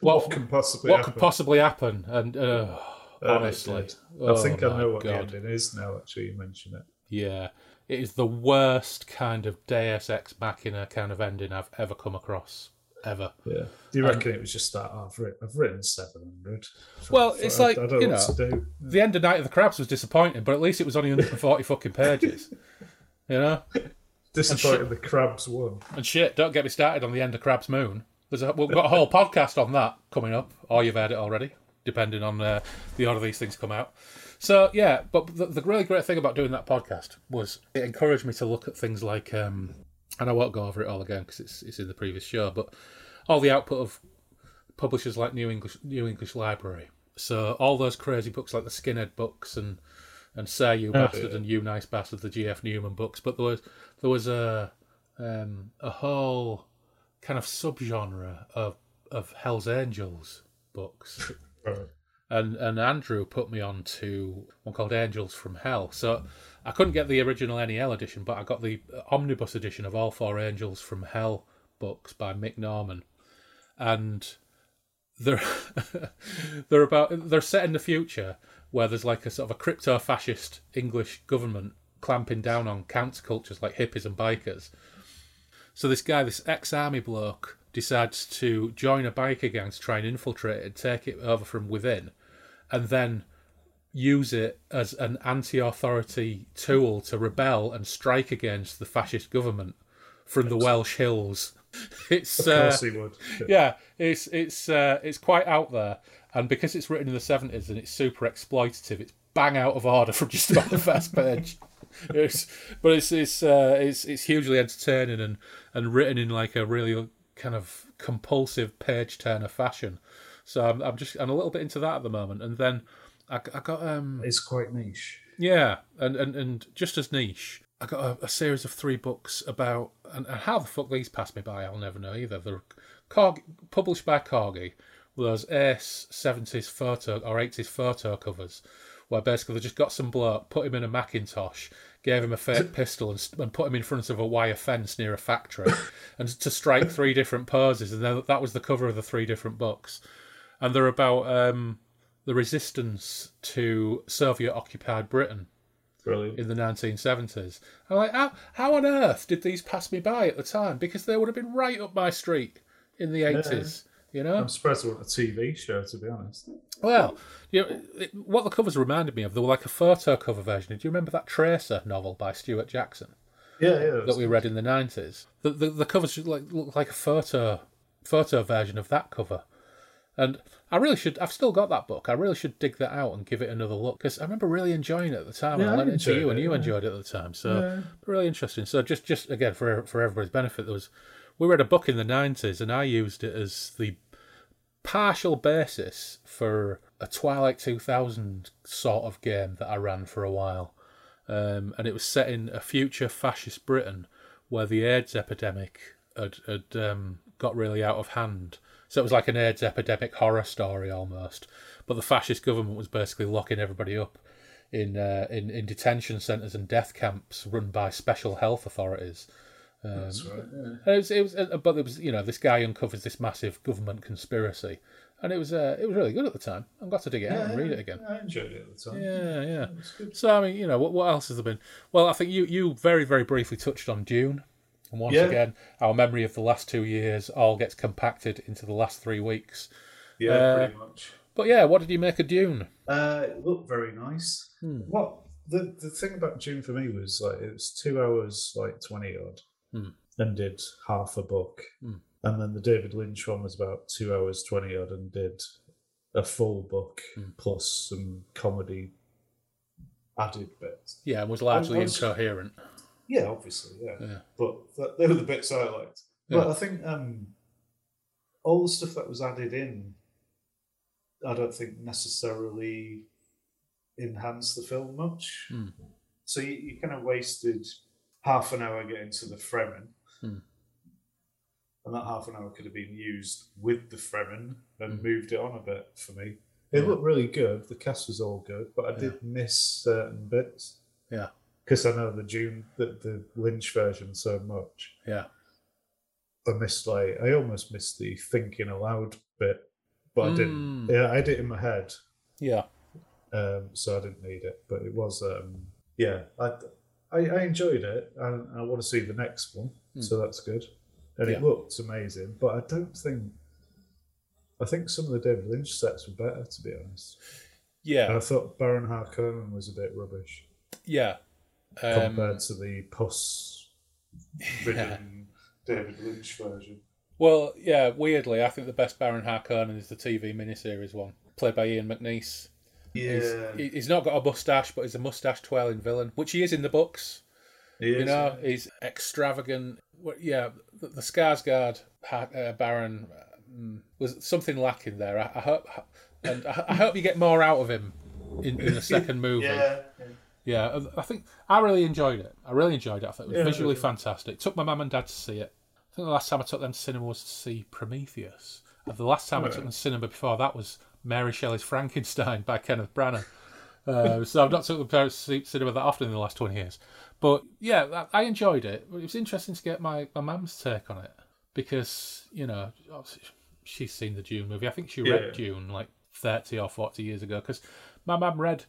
What, What, can possibly what happen? could possibly happen? And uh, Uh, honestly, oh I think I know what God. the ending is now. Actually, you mention it. Yeah, it is the worst kind of Deus Ex Machina kind of ending I've ever come across, ever. Yeah. Do you Um, reckon it was just that? Oh, I've written, I've written seven hundred. Well, it's like, I don't you know what know, to do. The end of Night of the Crabs was disappointing, but at least it was only 140 fucking pages. You know? Disappointed the crabs won. And shit, don't get me started on the end of Crab's Moon. There's a, we've got a whole podcast on that coming up, or you've heard it already, depending on uh, the order these things come out. So yeah, but the, the really great thing about doing that podcast was it encouraged me to look at things like, um, and I won't go over it all again because it's it's in the previous show, but all the output of publishers like New English New English Library. So all those crazy books like the Skinhead books and and Sir You Bastard yeah. and You Nice Bastard, the G.F. Newman books. But there was there was a um, a whole kind of subgenre of of Hell's Angels books. And and Andrew put me on to one called Angels from Hell. So I couldn't get the original NEL edition, but I got the uh, omnibus edition of all four Angels from Hell books by Mick Norman, and they're they're about they're set in the future where there's like a sort of a crypto fascist English government clamping down on countercultures like hippies and bikers. So this guy, this ex-army bloke, decides to join a biker gang to try and infiltrate it, take it over from within, and then use it as an anti-authority tool to rebel and strike against the fascist government from the Welsh hills. It's Of uh, course he would. yeah, it's it's uh, it's quite out there, and because it's written in the seventies and it's super exploitative, it's bang out of order from just about the first page. It's, but it's it's uh, it's it's hugely entertaining and and written in like a really kind of compulsive page turner fashion. So I'm I'm just I'm a little bit into that at the moment, and then I, I got um It's quite niche. yeah, and, and, and just as niche, I got a, a series of three books about, and, and how the fuck these passed me by, I'll never know either. They're published by Corgi, with those ace 70s photo or 80s photo covers, where basically they just got some bloke, put him in a Macintosh, gave him a fake pistol, and, and put him in front of a wire fence near a factory, and to strike three different poses, and then that was the cover of the three different books. And they're about um, the resistance to Soviet occupied Britain Brilliant. in the 1970s. I'm like, how, how on earth did these pass me by at the time? Because they would have been right up my street in the 80s, you know? I'm surprised it wasn't a TV show, to be honest. Well, you know, it, what the covers reminded me of, they were like a photo cover version. Do you remember that Tracer novel by Stuart Jackson Yeah, yeah. that we read in the 90s? The, the, the covers should like, look like a photo photo version of that cover. And I really should, I've still got that book. I really should dig that out and give it another look because I remember really enjoying it at the time. and Yeah, I I lent it to you and you yeah. enjoyed it at the time. So Yeah. really interesting. So just, just again, for, for everybody's benefit, there was, we read a book in the 90s and I used it as the partial basis for a Twilight 2000 sort of game that I ran for a while. Um, and it was set in a future fascist Britain where the AIDS epidemic had, had um, got really out of hand. So it was like an AIDS epidemic horror story almost. But the fascist government was basically locking everybody up in uh, in, in detention centres and death camps run by special health authorities. Um, That's right. Yeah. and it was, it was, uh, but it was, you know, this guy uncovers this massive government conspiracy, and it was, uh, it was really good at the time. I'm glad to dig it out and read it again. I enjoyed it at the time. Yeah, yeah. It was good. So I mean, you know, what, what else has there been? Well, I think you you very very briefly touched on Dune, and once Yeah. again, our memory of the last two years all gets compacted into the last three weeks. Yeah, Uh, pretty much. But yeah, what did you make of Dune? Uh, it looked very nice. Hmm. What the the thing about Dune for me was like it was two hours, like twenty odd, Hmm. and did half a book, Hmm. and then the David Lynch one was about two hours twenty odd and did a full book Hmm. plus some comedy added bits. Yeah, it was largely was- incoherent. Yeah, obviously, yeah, Yeah. but that, they were the bits I liked. But Yeah. I think um, all the stuff that was added in, I don't think necessarily enhanced the film much. Hmm. So you, you kind of wasted half an hour getting to the Fremen. Hmm. And that half an hour could have been used with the Fremen and Hmm. moved it on a bit for me. It Yeah. looked really good. The cast was all good, but I did miss certain bits. Yeah. because I know the Dune the, the Lynch version so much. Yeah. I missed like I almost missed the thinking aloud bit, but I didn't. Mm. Yeah, I had it in my head, Yeah. um, so I didn't need it. But it was, um, yeah, I, I I enjoyed it, and I want to see the next one, Mm. so that's good. And Yeah. it looked amazing, but I don't think. I think some of the David Lynch sets were better, to be honest. And Yeah. I thought Baron Harkonnen was a bit rubbish Yeah. Um, compared to the puss-ridden David Lynch version. well, yeah, weirdly, I think the best Baron Harkonnen is the TV miniseries one, played by Ian McNeice. He's, he's not got a mustache, but he's a mustache twirling villain, which he is in the books. He You is, know, yeah. he's extravagant. Well, Yeah, the, the Skarsgård uh, Baron um, was something lacking there. I, I hope, and I, I hope you get more out of him in, in the second movie. Yeah, Yeah, I think I really enjoyed it. I really enjoyed it. I thought it was Yeah, visually yeah. fantastic. Took my mum and dad to see it. I think the last time I took them to cinema was to see Prometheus. And the last time I took them to cinema before that was Mary Shelley's Frankenstein by Kenneth Branagh. Uh, so I've not took them to see cinema that often in the last 20 years. But yeah, I I enjoyed it. It was interesting to get my, my mum's take on it because, you know, she's seen the Dune movie. I think she read Yeah. Dune like 30 or 40 years ago because my mum read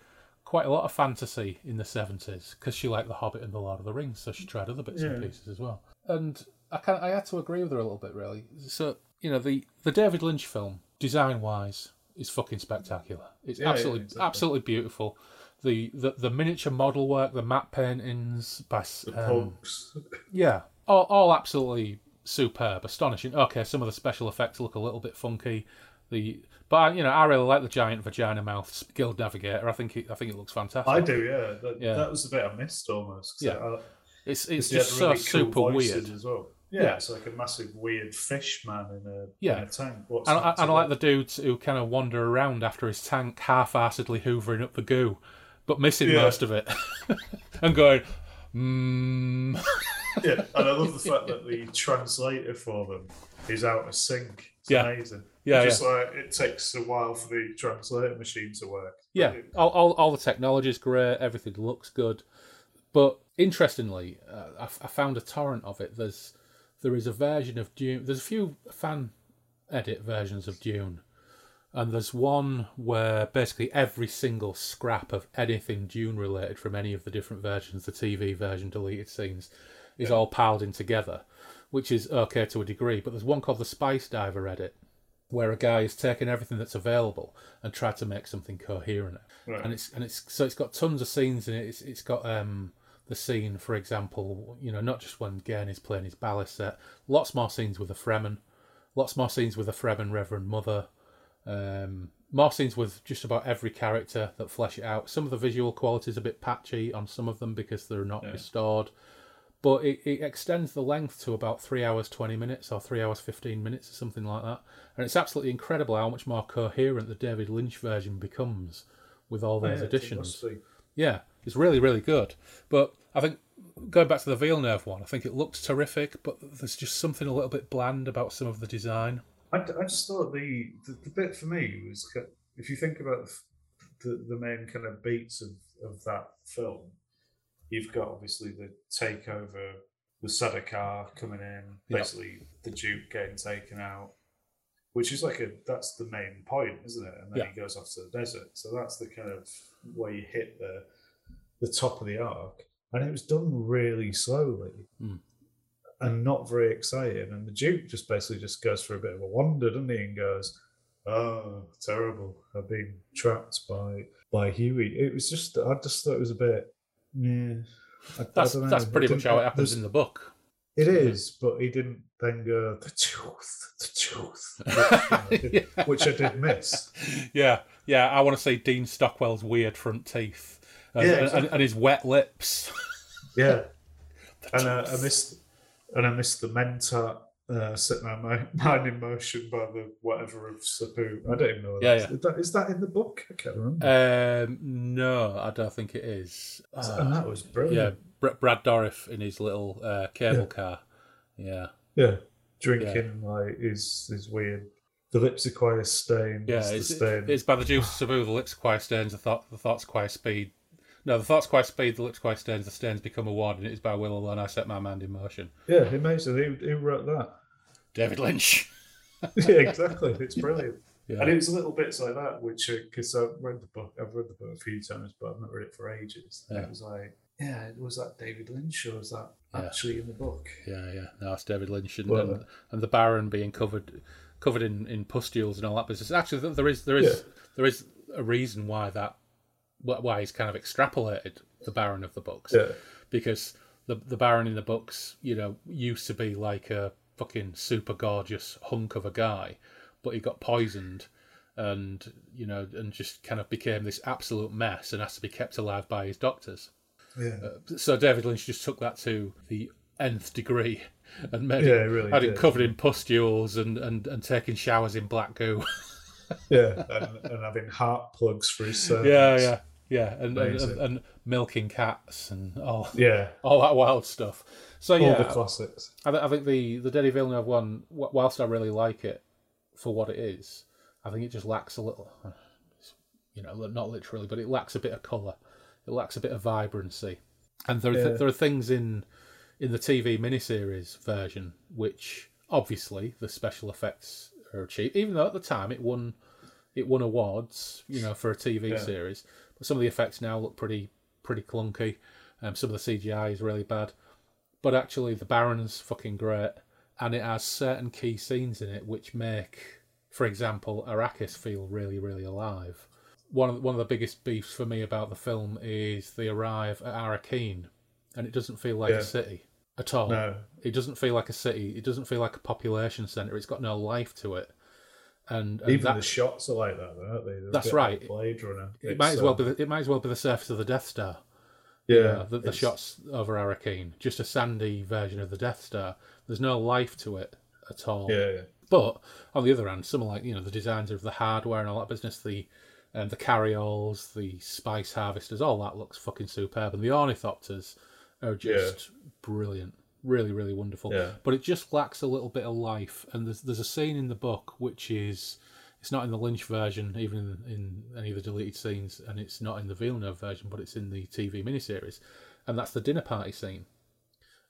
quite a lot of fantasy in the 70s because she liked The Hobbit and The Lord of the Rings, so she tried other bits and pieces as well. And I kind I had to agree with her a little bit, really. So, you know, the, the David Lynch film, design wise, is fucking spectacular. It's Yeah, yeah, absolutely exactly. absolutely beautiful. The, the the miniature model work, the matte paintings by the um, yeah, all, all absolutely superb, astonishing. Okay, some of the special effects look a little bit funky. The but you know I really like the giant vagina mouth guild navigator. I think it, I think it looks fantastic. I do, yeah. That, Yeah. that was the bit I missed almost. Yeah. I- It's it's just really so cool super weird. as well. Yeah, Yeah. it's like a massive weird fish man in a, Yeah. in a tank. What's And, I, and I like the dudes who kind of wander around after his tank, half-assedly hoovering up the goo, but missing Yeah. most of it, and going, mm. yeah, and I love the fact that the translator for them is out of sync. It's Yeah. amazing. Yeah, just like it takes a while for the translator machine to work. Yeah, all, all, all the technology is great. Everything looks good, but interestingly, uh, I, f- I found a torrent of it. There's there is a version of Dune. There's a few fan edit versions of Dune, and there's one where basically every single scrap of anything Dune related from any of the different versions, the TV version, deleted scenes, is all piled in together, which is okay to a degree. But there's one called the Spice Diver edit, where a guy has taken everything that's available and tried to make something coherent. Right. And it's and it's so it's got tons of scenes in it. It's it's got um the scene, for example, you know, not just when Gurney is playing his baliset, lots more scenes with the Fremen, lots more scenes with the Fremen Reverend Mother, um, more scenes with just about every character that flesh it out. Some of the visual quality is a bit patchy on some of them because they're not Yeah. restored, but it, it extends the length to about three hours twenty minutes or three hours fifteen minutes or something like that. And it's absolutely incredible how much more coherent the David Lynch version becomes with all those it additions. Yeah, it's really, really good. But I think going back to the Villeneuve one, I think it looks terrific, but there's just something a little bit bland about some of the design. I, I just thought the, the the bit for me was if you think about the, the main kind of beats of, of that film, you've got obviously the takeover, the Sardaukar coming in, basically the Duke getting taken out, which is like a that's the main point, isn't it? And then he goes off to the desert, so that's the kind of where you hit the the top of the arc, and it was done really slowly Mm. and not very exciting. And the Duke just basically just goes for a bit of a wander, doesn't he? And goes, "Oh, terrible! I've been trapped by by Yueh." It was just, I just thought it was a bit, yeah. I, I That's know. that's pretty much how it happens in the book. It is, but he didn't then go the tooth, the tooth, yeah. which I did miss. yeah, yeah. I want to see Dean Stockwell's weird front teeth Yeah, and- exactly. and his wet lips. Yeah, and uh, I missed, and I missed the Mentat uh, sitting on my mind in motion by the whatever of Sapho. I don't even know. Yeah, that is. That is that in the book? I can't remember. um, no, I don't think it is. and Uh, that was brilliant. Br- Brad Dourif in his little uh, cable Yeah. car. Yeah, Yeah, drinking like is is weird. The lips are quite a stain. yeah. It's, stain. it's by the juice of Sapho. The lips acquire stains. The thought, the thoughts acquire speed. No, the thoughts quite speed, the lips quite stains, the stains become a ward, and it is by will alone I set my mind in motion. Yeah, amazing. Who, who wrote that? David Lynch. yeah, exactly. It's brilliant. Yeah. And it was little bits like that, which because I've read the book, I've read the book a few times, but I've not read it for ages. And Yeah. it was like, yeah, was that David Lynch or was that Yeah. actually in the book? Yeah, yeah. No, it's David Lynch and, Well, and, uh, and the Baron being covered covered in, in pustules and all that business. Actually, th- there is there is there is a reason why that wh- why he's kind of extrapolated the Baron of the books Yeah, because the the Baron in the books, you know, used to be like a fucking super gorgeous hunk of a guy, but he got poisoned and you know and just kind of became this absolute mess and has to be kept alive by his doctors. yeah, uh, So David Lynch just took that to the nth degree and made Yeah, it, really had it covered in pustules and, and, and taking showers in black goo. yeah, and, and having heart plugs for his servants. yeah, yeah, yeah, and and, and and milking cats and all yeah. all that wild stuff. So All yeah, the classics. I, th- I think the the Denis Villeneuve one, whilst I really like it for what it is, I think it just lacks a little, you know, not literally, but it lacks a bit of colour. It lacks a bit of vibrancy, and there are Yeah. there are things in in the TV miniseries version which obviously the special effects are cheap, even though at the time it won it won awards, you know, for a TV Yeah. series. But some of the effects now look pretty pretty clunky. Um, some of the CGI is really bad but actually the Baron's fucking great, and it has certain key scenes in it which make, for example, Arrakis feel really, really alive. One of the, one of the biggest beefs for me about the film is they arrive at Arrakeen, and it doesn't feel like Yeah. a city at all. No, It doesn't feel like a city. It doesn't feel like a population center. It's got no life to it, and, and even that, the shots are like that, though, aren't they? They're That's bit like right. Blade Runner. it It's, might as well uh, be the, it might as well be the surface of the Death Star. Yeah, Yeah, the, the shots over Arrakeen, just a sandy version of the Death Star. There's no life to it at all. Yeah, yeah. But on the other hand, some like you know the designs of the hardware and all that business, the um, the carryalls, the spice harvesters, all that looks fucking superb, and the ornithopters are just brilliant, really, really wonderful. Yeah. But it just lacks a little bit of life, and there's there's a scene in the book which is. It's not in the Lynch version, even in, in any of the deleted scenes, and it's not in the Villeneuve version, but it's in the TV miniseries, and that's the dinner party scene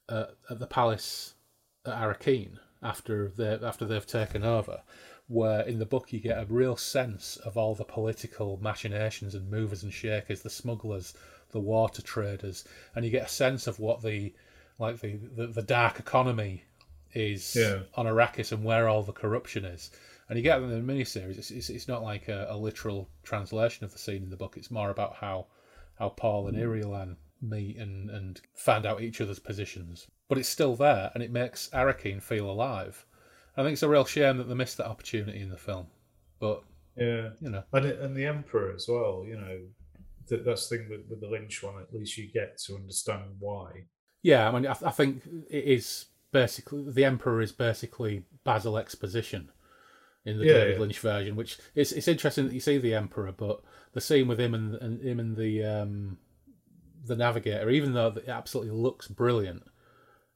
uh, at the palace at Arrakeen after they after they've taken over, where in the book you get a real sense of all the political machinations and movers and shakers, the smugglers, the water traders, and you get a sense of what the like the the, the dark economy is Yeah. on Arrakis and where all the corruption is. And you get that in the miniseries. It's, it's, it's not like a, a literal translation of the scene in the book. It's more about how how Paul and mm. Irulan meet and, and find out each other's positions. But it's still there, and it makes Arrakeen feel alive. I think it's a real shame that they missed that opportunity in the film. But Yeah, you know, and it, and the Emperor as well. You know, that that's the thing with, with the Lynch one. At least you get to understand why. yeah, I mean, I, I think it is basically the Emperor is basically Basil exposition in the Yeah, David yeah. Lynch version, which it's it's interesting that you see the Emperor, but the scene with him and, and him and the um, the Navigator, even though it absolutely looks brilliant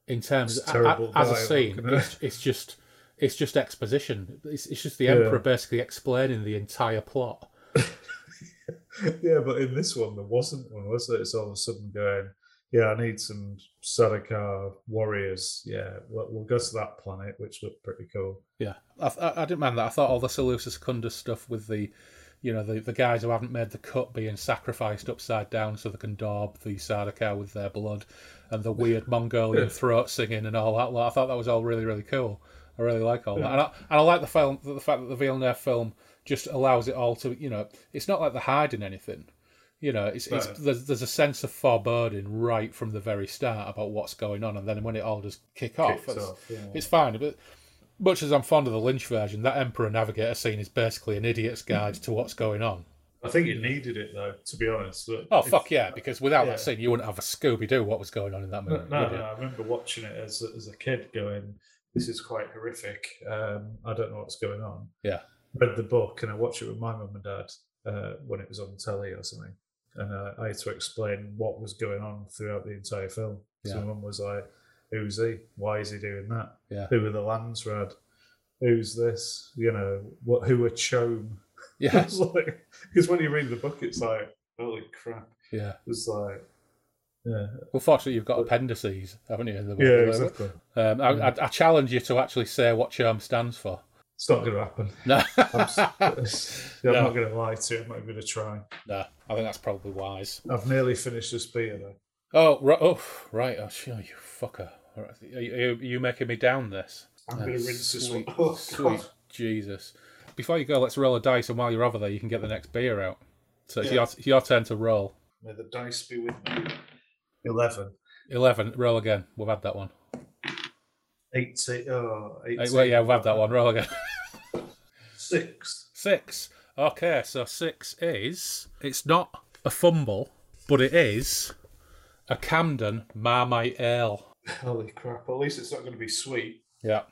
in terms It's a- as a scene, it's, it's just it's just exposition. It's, it's just the Yeah. Emperor basically explaining the entire plot. Yeah, but in this one there wasn't one, was it? It's all of a sudden going, yeah, I need some Sardaukar warriors. Yeah, we'll, we'll go to that planet, which looked pretty cool. Yeah, I, I, I didn't mind that. I thought all the Salusa Secundus stuff with the, you know, the, the guys who haven't made the cut being sacrificed upside down so they can daub the Sardaukar with their blood, and the weird Mongolian throat singing and all that. I thought that was all really really cool. I really like all that, and I, and I like the film, the fact that the Villeneuve film just allows it all to, you know, it's not like they're hiding anything. You know, it's, it's there's, there's a sense of foreboding right from the very start about what's going on, and then when it all does kick off, it's, off, yeah. it's fine. But much as I'm fond of the Lynch version, that Emperor Navigator scene is basically an idiot's guide to what's going on. I think it needed it though, to be honest. But Oh fuck yeah! Because without Yeah. that scene, you wouldn't have a Scooby Doo what was going on in that No, movie. no, you? no, I remember watching it as a, as a kid, going, "This is quite horrific. Um, I don't know what's going on." Yeah. Read the book and I watched it with my mum and dad uh, when it was on telly or something, and uh, I had to explain what was going on throughout the entire film. So my mum was like, "Who's he? Why is he doing that? Yeah. Who are the Landsraad? Who's this? You know, what? Who are CHOAM?" Yeah, It's like because when you read the book, it's like, "Holy crap!" Yeah. It's like, yeah, Well, fortunately, you've got appendices, haven't you? Yeah, exactly. Um, I, I, I challenge you to actually say what CHOAM stands for. It's not going to happen. No, I'm, yeah, I'm not going to lie to you. I'm not going to try. no, I think that's probably wise. I've nearly finished this beer though. Oh, right. Oh, right. Oh, sure, oh, you fucker. Are you, are you- making me down this? I'm Oh, going to rinse this one. sweet, Oh, sweet God. Jesus. Before you go, let's roll a dice, and while you're over there, you can get the next beer out. So it's, Yeah. your, it's your turn to roll. May the dice be with you. 11. 11, roll again. We've had that one. 18. Oh, 18. Hey, well, yeah, we've had that one. Roll again. Six. Six. Okay, so six is. It's not a fumble, but it is a Camden Marmite Ale. Holy crap. At least it's not going to be sweet. Yeah.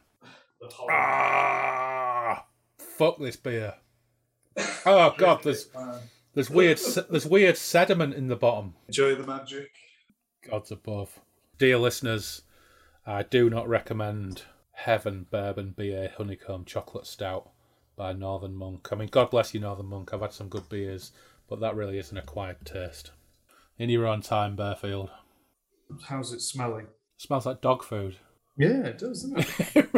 Ah, fuck this beer. Oh god, there's there's weird there's weird sediment in the bottom. Enjoy the magic. Gods above. Dear listeners, I do not recommend Heaven Bourbon BA Honeycomb Chocolate Stout by Northern Monk. I mean, God bless you, Northern Monk. I've had some good beers, but that really is an acquired taste. In your own time, Bearfield. How's it smelling? Smells like dog food. Yeah, it does, doesn't it?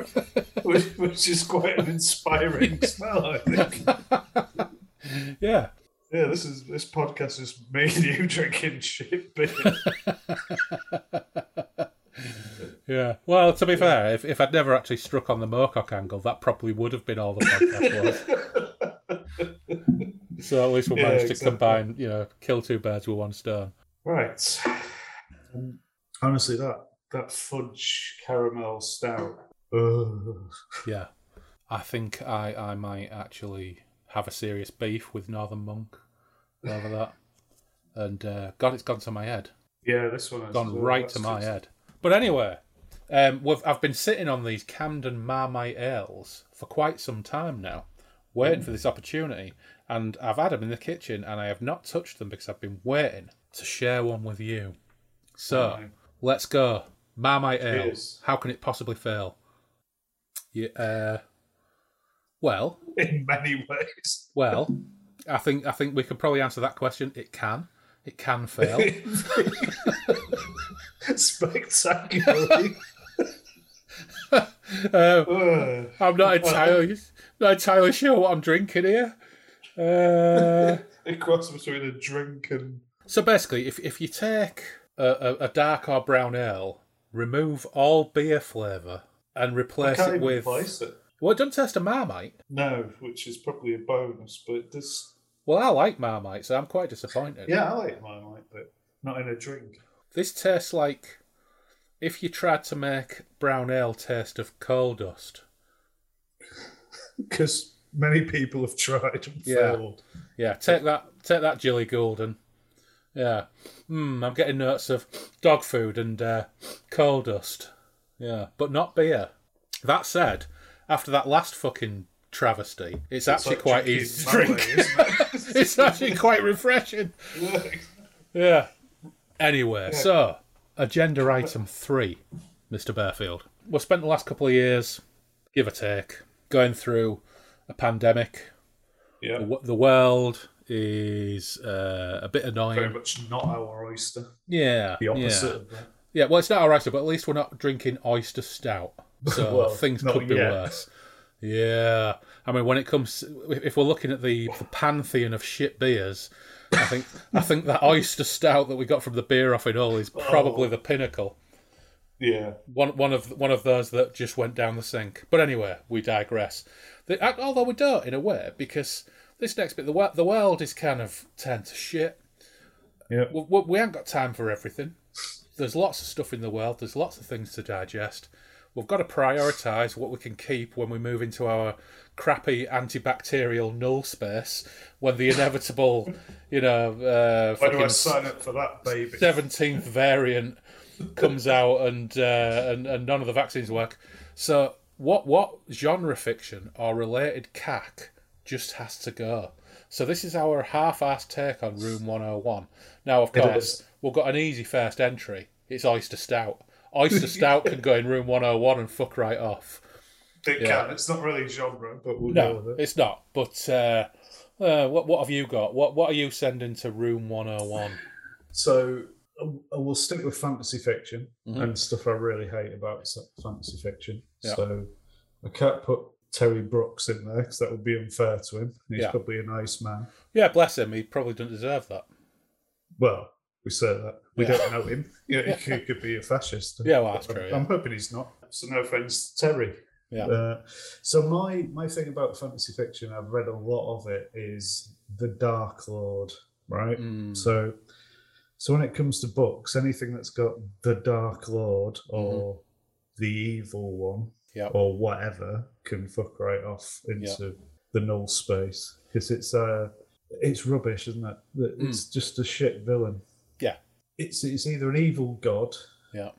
which, which is quite an inspiring smell, I think. yeah. Yeah, this is this podcast is and you drinking shit beer. Yeah. Well, to be fair, if, if I'd never actually struck on the Moorcock angle, that probably would have been all the podcast was. so at least we Yeah, managed to combine, you know, kill two birds with one stone. right. Um, honestly, that that fudge caramel stout. Ugh. Yeah. I think I, I might actually have a serious beef with Northern Monk over that. And uh, God, it's gone to my head. Yeah, this one has Gone right to my head. But anyway, um, we've, I've been sitting on these Camden Marmite ales for quite some time now, waiting for this opportunity. And I've had them in the kitchen and I have not touched them because I've been waiting to share one with you. So Fine. let's go. Marmite ale. How can it possibly fail? Yeah, uh, well, In many ways. well, I think I think we could probably answer that question. It can. It can fail. Spectacularly. uh, I'm not entirely not entirely sure what I'm drinking here. Uh, a cross between a drink and so basically, if if you take a, a, a dark or brown ale, remove all beer flavour, and replace it with place it. well, it doesn't taste of Marmite. No, which is probably a bonus, but it does. Well, I like Marmite, so I'm quite disappointed. Yeah, I like Marmite, but not in a drink. This tastes like if you tried to make brown ale taste of coal dust. Because many people have tried and Yeah. failed. Yeah, take that, take that, Jilly Goolden. Yeah, mm, I'm getting notes of dog food and uh, coal dust. Yeah, but not beer. That said, after that last fucking travesty, it's, actually like quite easy to drink. Malloy, isn't it's actually quite refreshing. Yeah. Anyway, so agenda item three, Mr. Bearfield. We've spent the last couple of years, give or take, going through a pandemic. yeah, The, the world is uh, a bit annoying. very much not our oyster. Yeah, The opposite Yeah. yeah. Well, it's not our oyster, but at least we're not drinking oyster stout, so Well, things could be yet. worse. Yeah, I mean, when it comes, if we're looking at the, the pantheon of shit beers, I think I think that oyster stout that we got from the beer off in Hull is oh. probably Oh. the pinnacle. Yeah, One one of one of those that just went down the sink. But anyway, we digress. The, although we don't in a way because this next bit, the the world is kind of turned to shit. yeah. We, we, we haven't got time for everything. There's lots of stuff in the world. There's lots of things to digest. We've got to prioritise what we can keep when we move into our crappy antibacterial null space when the inevitable, you know, uh, Why do I fucking sign up for that, baby? seventeenth variant comes out and, uh, and and none of the vaccines work. So what what genre fiction or related cack just has to go? So this is our half-assed take on Room 101. Now, of course, we've got an easy first entry. It's Oyster Stout. Oyster Stout can go in Room 101 and fuck right off. It Yeah. can. It's not really genre, but we'll go No, with it. it's not. But uh, uh, what what have you got? What what are you sending to Room 101? So uh, we'll stick with fantasy fiction Mhm. and stuff I really hate about fantasy fiction. Yeah. So I can't put Terry Brooks in there because that would be unfair to him. He's Yeah. probably a nice man. Yeah, bless him. He probably doesn't deserve that. Well, we say that. We Yeah. don't know him. Yeah, he could, could be a fascist. Yeah, well, that's I'm- true. I'm hoping he's not. So no offense, to Terry. Yeah. Uh, so my my thing about fantasy fiction, I've read a lot of it, is the Dark Lord, right? Mm, So, so when it comes to books, anything that's got the Dark Lord or the evil one Mm-hmm. Or whatever can fuck right off into the null space because it's uh it's rubbish, isn't it? That It's just a shit villain. Mm. Yeah. It's it's either an evil god, Yeah.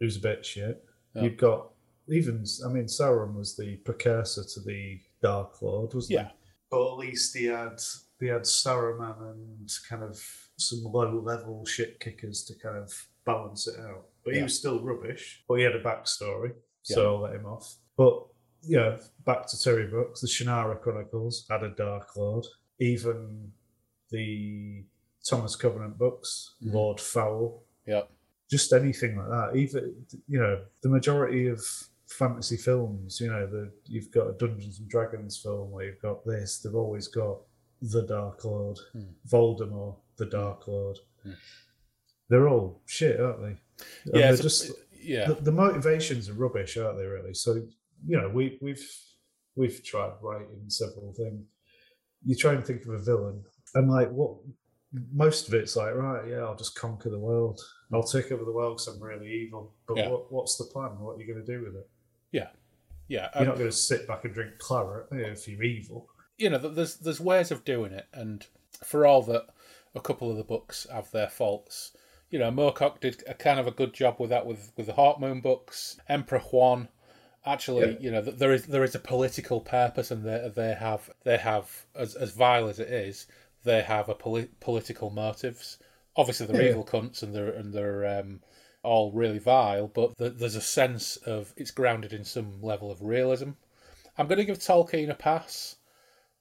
who's a bit shit. Yeah. You've got even I mean Sauron was the precursor to the Dark Lord, wasn't Yeah. he? But at least he had he had Saruman and kind of some low level shit kickers to kind of balance it out. But he was still rubbish. But he had a backstory, so I'll let him off. But yeah, back to Terry Brooks, the Shannara Chronicles had a Dark Lord. Even the Thomas Covenant books, Mhm. Lord Foul, Yeah. just anything like that. Even you know, the majority of fantasy films, you know, the you've got a Dungeons and Dragons film where you've got this, they've always got the Dark Lord, Hmm. Voldemort, the Dark Lord. Hmm. They're all shit, aren't they? Yeah. they're just yeah. the, the motivations are rubbish, aren't they? Really. So you know, we we've we've tried writing several things. You try and think of a villain, and like what most of it's like, right? Yeah, I'll just conquer the world. I'll take over the world because I'm really evil. But Yeah. what, what's the plan? What are you going to do with it? Yeah. yeah. You're um, not going to sit back and drink claret if you're evil. you know, there's there's ways of doing it, and for all that a couple of the books have their faults, you know, Moorcock did a kind of a good job with that with with the Hawkmoon books. Emperor Huon, actually, Yeah. you know, there is there is a political purpose, and they they have they have as as vile as it is, they have a poli- political motives. Obviously, they're Yeah. evil cunts, and they're and they're um, all really vile, but th- there's a sense of it's grounded in some level of realism. I'm going to give Tolkien a pass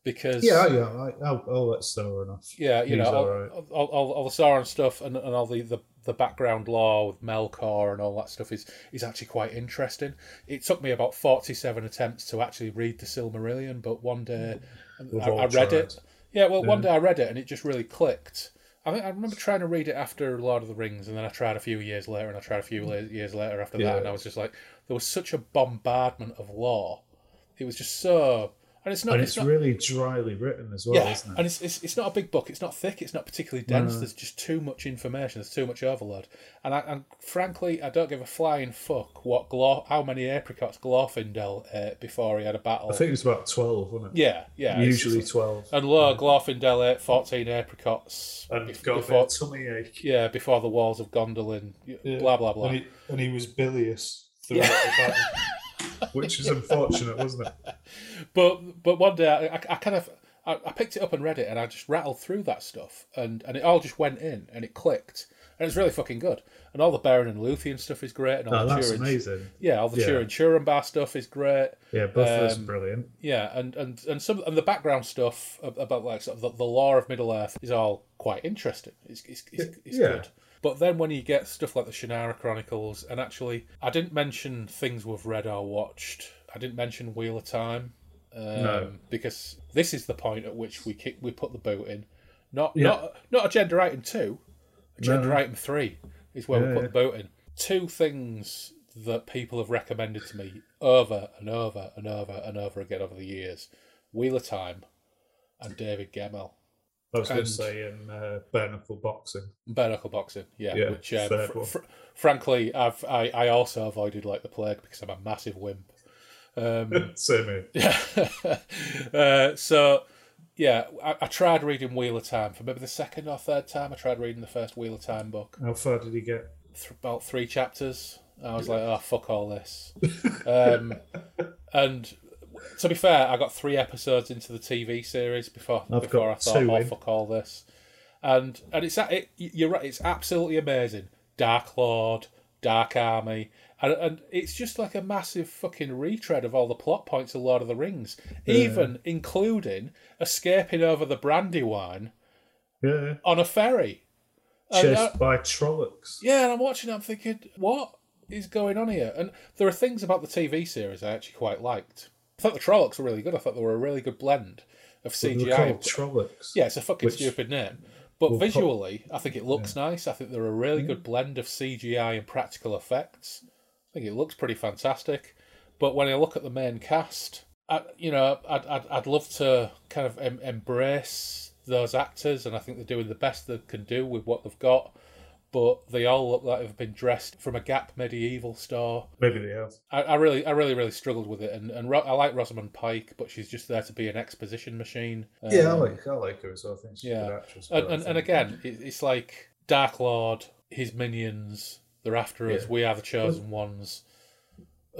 because Yeah, yeah. I, I'll, I'll let Sauron off. yeah, you He's know, all, alright. all, all, all the Sauron stuff and, and all the, the, the background lore with Melkor and all that stuff is is actually quite interesting. It took me about forty seven attempts to actually read the Silmarillion, but one day mm. I, I read tried. it. Yeah, well, one day I read it and it just really clicked. I think I remember trying to read it after Lord of the Rings, and then I tried a few years later, and I tried a few la- years later after Yeah. that, and I was just like, there was such a bombardment of lore. It was just so, and it's not. And it's it's not, really dryly written as well, yeah, isn't it? and it's, it's it's not a big book. It's not thick. It's not particularly dense. No. There's just too much information. There's too much overload. And I, and frankly, I don't give a flying fuck what Glor- how many apricots Glorfindel ate before he had a battle. I think it was about 12, wasn't it? yeah, yeah. Usually 12. and lo, Glorfindel ate 14 apricots And a before, tummy ache. yeah, before the walls of Gondolin, Yeah. blah, blah, blah. And he, and he was bilious throughout the battle, which is unfortunate, wasn't it? But but one day I, I, I kind of I, I picked it up and read it and I just rattled through that stuff and, and it all just went in and it clicked and it's really fucking good and all the Beren and Luthien stuff is great and all Oh, the that's Turin, amazing. yeah all the Yeah. Turin Turin stuff is great Yeah, both of those Um, brilliant. yeah and and and some and the background stuff about like sort of the, the lore of Middle Earth is all quite interesting it's it's, it's, it's Yeah. good. But then when you get stuff like the Shannara Chronicles, and actually, I didn't mention things we've read or watched. I didn't mention Wheel of Time, um, No. because this is the point at which we kick, we put the boot in. Not Yeah. not not Agenda Item two, Agenda No. Item three is where we put yeah. the boot in. Two things that people have recommended to me over and over and over and over again over the years: Wheel of Time and David Gemmell. I was going to say in uh, bare knuckle boxing. Bare knuckle boxing, yeah. Yeah, which, um, fr- fr- frankly, I've I, I also avoided like the plague because I'm a massive wimp. Um, Same here. yeah. uh, so, yeah, I, I tried reading Wheel of Time for maybe the second or third time. I tried reading the first Wheel of Time book, How far did he get? th- about three chapters. I was like, oh fuck all this. Um, and to be fair, I got three episodes into the TV series before I've before I thought, oh in. fuck all this. And and it's it, you're right. It's absolutely amazing. Dark Lord, Dark Army, and, and it's just like a massive fucking retread of all the plot points of Lord of the Rings, even including escaping over the Brandywine Yeah. on a ferry. Chased by Trollocs. yeah, and I'm watching. it, I'm thinking, what is going on here? And there are things about the TV series I actually quite liked. I thought the Trollocs were really good. I thought they were a really good blend of CGI. Trollocs. Yeah, it's a fucking Which- stupid name. But Well, visually, I think it looks nice. I think they're a really good blend of CGI and practical effects. I think it looks pretty fantastic. But when I look at the main cast, I, you know, I'd, I'd, I'd love to kind of em- embrace those actors, and I think they're doing the best they can do with what they've got. But they all look like they've been dressed from a Gap medieval store. Maybe they have. I, I really, I really, really struggled with it, and and Ro- I like Rosamund Pike, but she's just there to be an exposition machine. yeah, I Um, like I like her as well. I think she's yeah. a good actress. and, and, and again, it, it's like Dark Lord, his minions, they're after us. We are the chosen ones.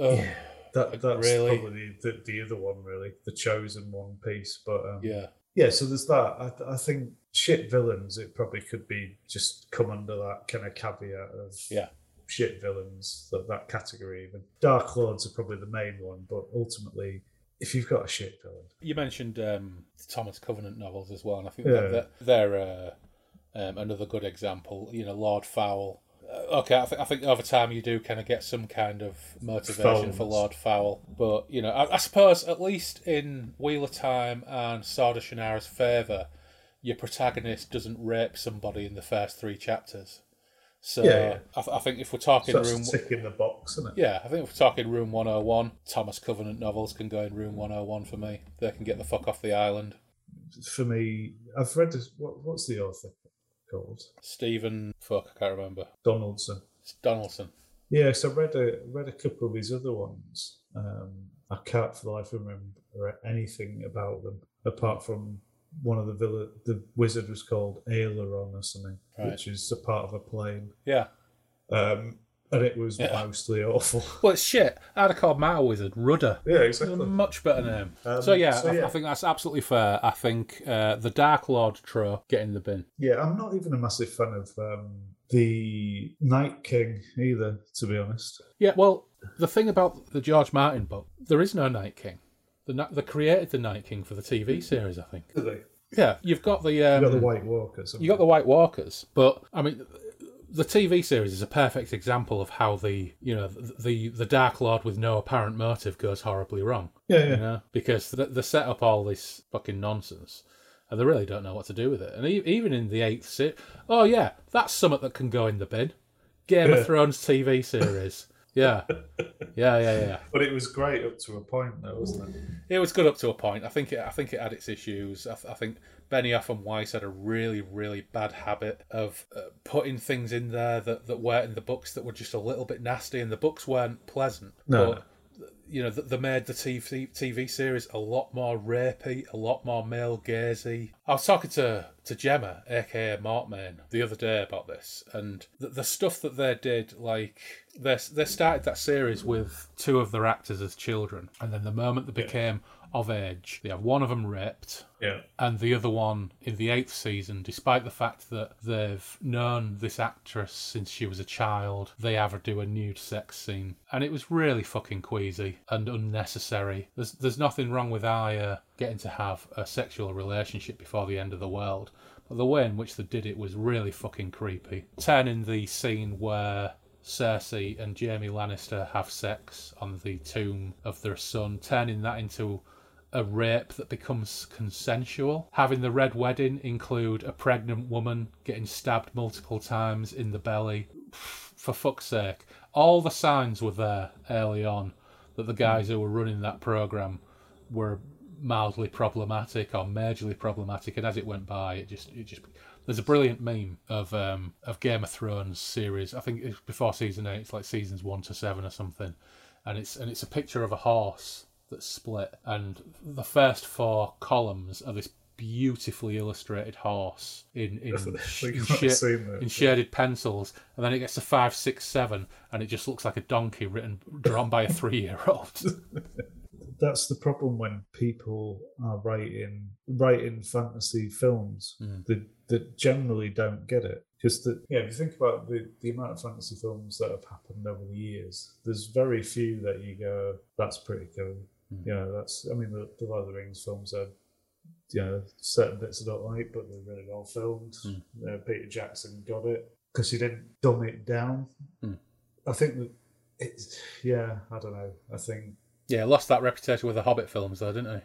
Ugh, yeah. that that's really- probably the, the other one, really, the chosen one piece. But um, yeah, yeah, so there's that. I, th- I think shit villains. It probably could be just come under that kind of caveat of Yeah. shit villains, that that category. Even Dark Lords are probably the main one, but ultimately, if you've got a shit villain, You mentioned um, Thomas Covenant novels as well, and I think Yeah. that, that they're uh, um, another good example. You know, Lord Foul. Okay, I think I think over time you do kind of get some kind of motivation for Lord Foul, but you know, I, I suppose at least in Wheel of Time and Sword of Shannara's favour, your protagonist doesn't rape somebody in the first three chapters. So Yeah, yeah. I, th- I think if we're talking so room, tick in the box, isn't it? yeah, I think if we're talking room 101, Thomas Covenant novels can go in room 101 for me. They can get the fuck off the island. For me, I've read this. What, what's the author called? Stephen, fuck, I can't remember. Donaldson. It's Donaldson. Yeah, so I read a read a couple of his other ones. Um, I can't for the life of me remember anything about them apart from one of the villa. The wizard was called Aileron or something, Right. which is a part of a plane, Yeah. um, and it was Yeah. mostly awful. Well, it's shit. I'd have called Matter Wizard Rudder. yeah, It's a exactly. much better name. Um, so, yeah, so I, yeah. I think that's absolutely fair. I think uh, the Dark Lord trope get in the bin. Yeah, I'm not even a massive fan of um, the Night King either, to be honest. Yeah, well, the thing about the George Martin book, there is no Night King. The, Ni- they created the Night King for the TV series, I think. Do they? Yeah, you've got the um, You got the White Walkers. haven't You got the White Walkers, but I mean, the TV series is a perfect example of how the you know the the Dark Lord with no apparent motive goes horribly wrong. you? Yeah, You yeah. know, because they, they set up all this fucking nonsense, and they really don't know what to do with it. And e- even in the eighth se oh yeah, that's something that can go in the bin. Game Yeah. of Thrones TV series. Yeah, yeah, yeah, yeah. But it was great up to a point, though, wasn't it? It was good up to a point. I think it. I think it had its issues. I, th- I think Benioff and Weiss had a really, really bad habit of uh, putting things in there that, that weren't in the books that were just a little bit nasty, and the books weren't pleasant. No. But you know, th- they made the TV TV series a lot more rapey, a lot more male gazy. I was talking to to Gemma, aka Mortmain, the other day about this, and the, the stuff that they did, like they they started that series with two of their actors as children, and then the moment they became of age, they have one of them raped, Yeah. and the other one in the eighth season, despite the fact that they've known this actress since she was a child, they ever do a nude sex scene. And it was really fucking queasy and unnecessary. There's there's nothing wrong with Arya uh, getting to have a sexual relationship before the end of the world. But the way in which they did it was really fucking creepy. Turning the scene where Cersei and Jaime Lannister have sex on the tomb of their son, turning that into a rape that becomes consensual. Having the red wedding include a pregnant woman getting stabbed multiple times in the belly. For fuck's sake. All the signs were there early on that the guys who were running that program were mildly problematic or majorly problematic and as it went by it just it just there's a brilliant meme of um of Game of Thrones series. I think it's before season 8 it's like seasons 1 to 7 or something. And it's and it's a picture of a horse that's split and the first four columns are this beautifully illustrated horse in in, sh- Like, in, sha- in shaded pencils and then it gets to five six seven and it just looks like a donkey written drawn by a three year old That's the problem when people are writing writing fantasy films Mm. that that generally don't get it. Because the yeah, if you think about the, the amount of fantasy films that have happened over the years, there's very few that you go, that's pretty cool. Mm. You know, that's I mean the, the Lord of the Rings films are you know certain bits I don't like, but they're really well filmed. Uh, Peter Jackson got it because he didn't dumb it down. Hmm. I think that it's yeah. I don't know. I think Yeah, lost that reputation with the Hobbit films, though, didn't he?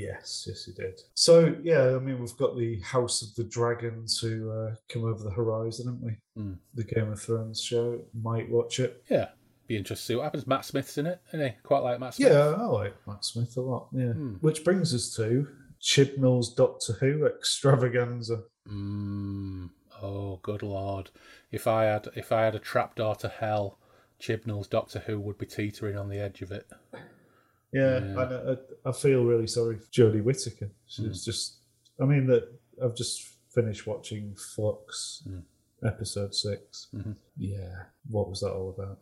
yes, yes, he did. So yeah, I mean, we've got the House of the Dragon to uh, come over the horizon, haven't we? Hmm. The Game of Thrones show. Might watch it. Yeah, be interested to see what happens. Matt Smith's in it, isn't he? Quite like Matt Smith. Yeah, I like Matt Smith a lot. Yeah. Hmm. Which brings us to Chibnall's Doctor Who extravaganza. Mm, oh, good lord! If I had if I had a trapdoor to hell, Chibnall's Doctor Who would be teetering on the edge of it. Yeah, Yeah. I, I, I feel really sorry for Jodie Whittaker. She's just, I mean, that I've just finished watching Flux Mm. episode 6 Mhm. Yeah, what was that all about?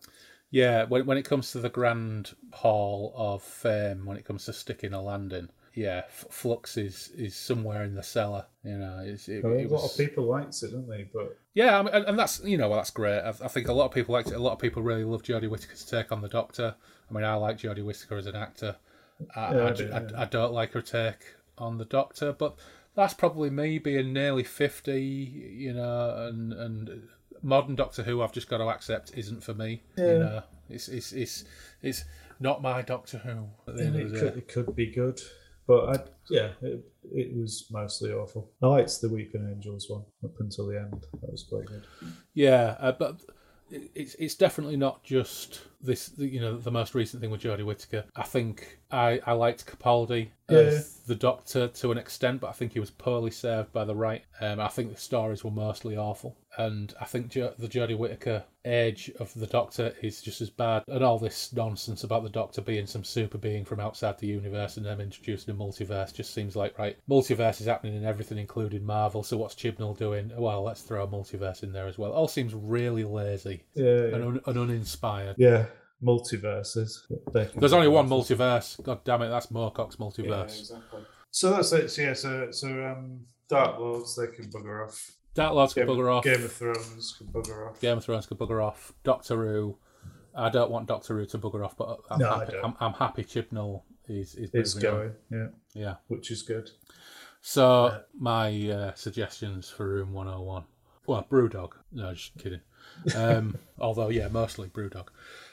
Yeah, when when it comes to the grand hall of fame, when it comes to sticking a landing, yeah, Flux is is somewhere in the cellar. You know, it's, it, I mean, it a lot of people liked it, didn't they? But Yeah, I mean, and, and that's you know well, that's great. I, I think a lot of people liked it. A lot of people really love Jodie Whittaker's take on the Doctor. I mean, I like Jodie Whittaker as an actor. I, Yeah, I I, do, I- yeah. I don't like her take on the Doctor, but that's probably me being nearly fifty. You know, and and modern Doctor Who, I've just got to accept isn't for me. Yeah. You know, it's it's it's it's not my Doctor Who. At it could, it could be good. But I, yeah, it, it was mostly awful. I liked the Weeping Angels one up until the end. That was quite good. Yeah, uh, but it- it's it's definitely not just this. You know, the most recent thing with Jodie Whittaker. I think I I liked Capaldi as the Doctor to an extent, but I think he was poorly served by the right. Um, I think the stories were mostly awful, and I think jo- the Jodie Whittaker age of the Doctor is just as bad. And all this nonsense about the Doctor being some super being from outside the universe and them introducing a multiverse just seems like right. Multiverse is happening in everything, including Marvel. So what's Chibnall doing? Well, let's throw a multiverse in there as well. All seems really lazy Yeah, yeah. and, un- and uninspired. yeah multiverses. There's only one multiverse. God damn it, that's Moorcock's Yeah, multiverse. exactly. So that's it. So, yeah, so so um, Dark Lords they can bugger off. Dark Lords can bugger off. Game of Thrones can bugger off. Game of Thrones can bugger off. Doctor Who. I don't want Doctor Who to bugger off, but I'm No, happy. don't. I'm, I'm happy Chibnall is is It's moving on. going, yeah, Yeah. which is good. So Yeah. my uh, suggestions for Room 101. Well, Brewdog. No, just kidding. Um, although, yeah, mostly Brewdog.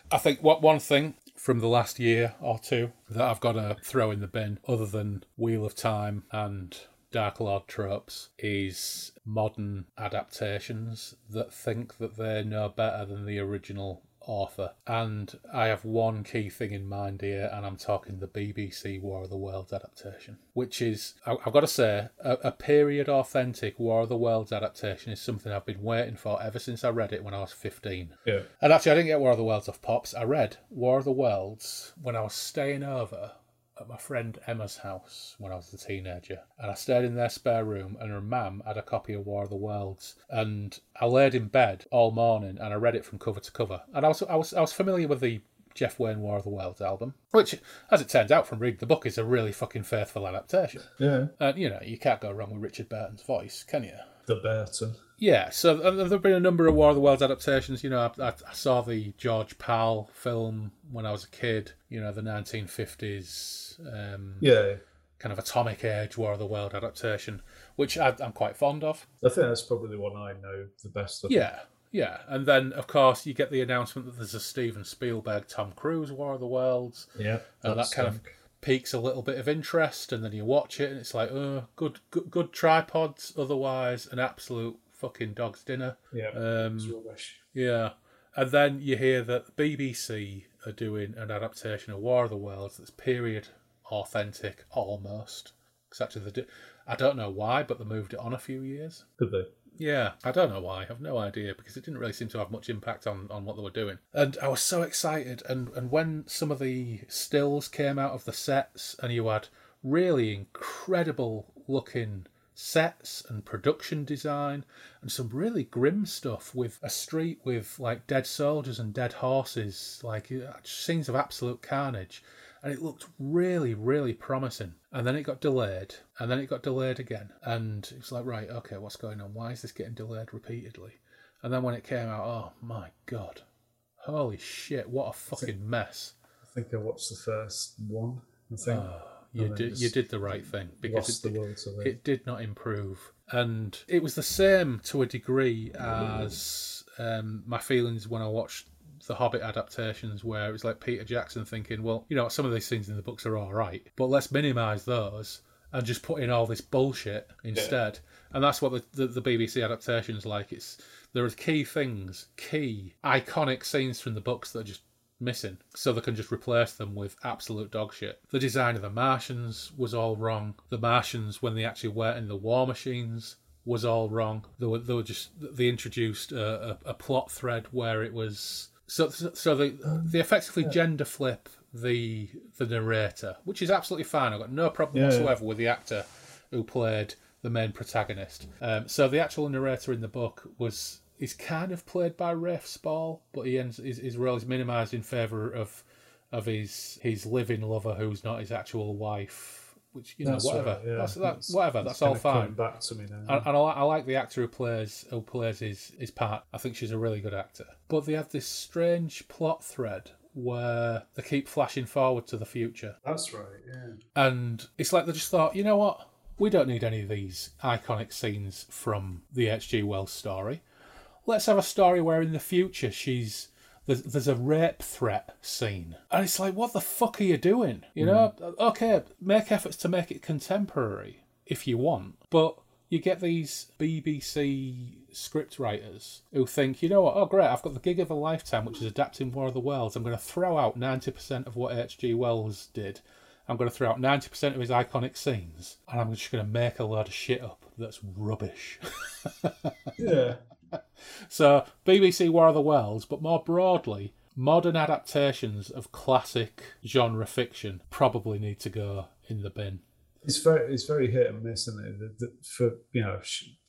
I think what one thing from the last year or two that I've got to throw in the bin, other than Wheel of Time and Dark Lord tropes, is modern adaptations that think that they know better than the original author. And I have one key thing in mind here, and I'm talking the BBC War of the Worlds adaptation, which is, I've got to say, a, a period authentic War of the Worlds adaptation is something I've been waiting for ever since I read it when I was 15. Yeah, And actually, I didn't get War of the Worlds off Pops. I read War of the Worlds when I was staying over at my friend Emma's house when I was a teenager. And I stayed in their spare room, and her mum had a copy of War of the Worlds. And I laid in bed all morning and I read it from cover to cover. And I was, I was, I was familiar with the Jeff Wayne War of the Worlds album, which, as it turns out from reading the book, is a really fucking faithful adaptation. yeah. And, you know, you can't go wrong with Richard Burton's voice, can you? The Burton. Yeah, so uh, there have been a number of War of the Worlds adaptations. You know, I, I, I saw the George Pal film when I was a kid. You know, the 1950s um, Yeah, kind of atomic age War of the World adaptation, which I, I'm quite fond of. I think that's probably the one I know the best. Of. Yeah, yeah. And then, of course, you get the announcement that there's a Steven Spielberg, Tom Cruise War of the Worlds. yeah. And that kind of piques a little bit of interest, and then you watch it, and it's like, oh, good, good, good tripods. Otherwise, an absolute fucking dog's dinner. yeah. Um, rubbish. Yeah. And then you hear that the BBC are doing an adaptation of War of the Worlds that's period authentic almost. they do, I don't know why, but they moved it on a few years. Did they? Yeah, I don't know why. I've no idea because it didn't really seem to have much impact on, on what they were doing. And I was so excited. And, and when some of the stills came out of the sets and you had really incredible looking sets and production design and some really grim stuff with a street with like dead soldiers and dead horses, like uh, scenes of absolute carnage. And it looked really, really promising. And then it got delayed, and then it got delayed again. And it's like, right, okay, what's going on? Why is this getting delayed repeatedly? And then when it came out, oh my god. Holy shit, what a fucking mess. I think I watched the first one. I think. Oh, you did you did the right thing because it, it did not improve, and it was the same to a degree as um, my feelings when I watched the Hobbit adaptations, where it was like Peter Jackson thinking, well, you know, some of these scenes in the books are all right, but let's minimise those and just put in all this bullshit instead. And that's what the, the, the BBC adaptations like. It's there are key things, key iconic scenes from the books that are just missing, so they can just replace them with absolute dog shit. The design of the Martians was all wrong. The Martians, when they actually were in the war machines, was all wrong. They were, they were just they introduced a, a, a plot thread where it was so so they they effectively gender flip the the narrator, which is absolutely fine. I've got no problem Yeah, yeah. whatsoever with the actor who played the main protagonist. Um, so the actual narrator in the book was is kind of played by Rafe Spall, but he ends his, his role is minimised in favour of of his his living lover who's not his actual wife. Which you know That's whatever right, yeah. that's, that, That's- whatever it's that's all fine. Back to me now. And, and I, I like the actor who plays who plays his, his part. I think she's a really good actor. But they have this strange plot thread where they keep flashing forward to the future, That's right. Yeah. and it's like they just thought, you know what, we don't need any of these iconic scenes from the H.G. Wells story. Let's have a story where in the future she's there's, there's a rape threat scene, and it's like, what the fuck are you doing? You know, hmm. okay, make efforts to make it contemporary if you want, but you get these BBC script writers who think, you know what, oh great, I've got the gig of a lifetime, which is adapting War of the Worlds. I'm going to throw out 90% of what H.G. Wells did. I'm going to throw out 90% of his iconic scenes, and I'm just going to make a load of shit up that's rubbish. Yeah. So, BBC War of the Worlds, but more broadly, modern adaptations of classic genre fiction probably need to go in the bin. It's very it's very hit and miss, isn't it? The- the- For you know,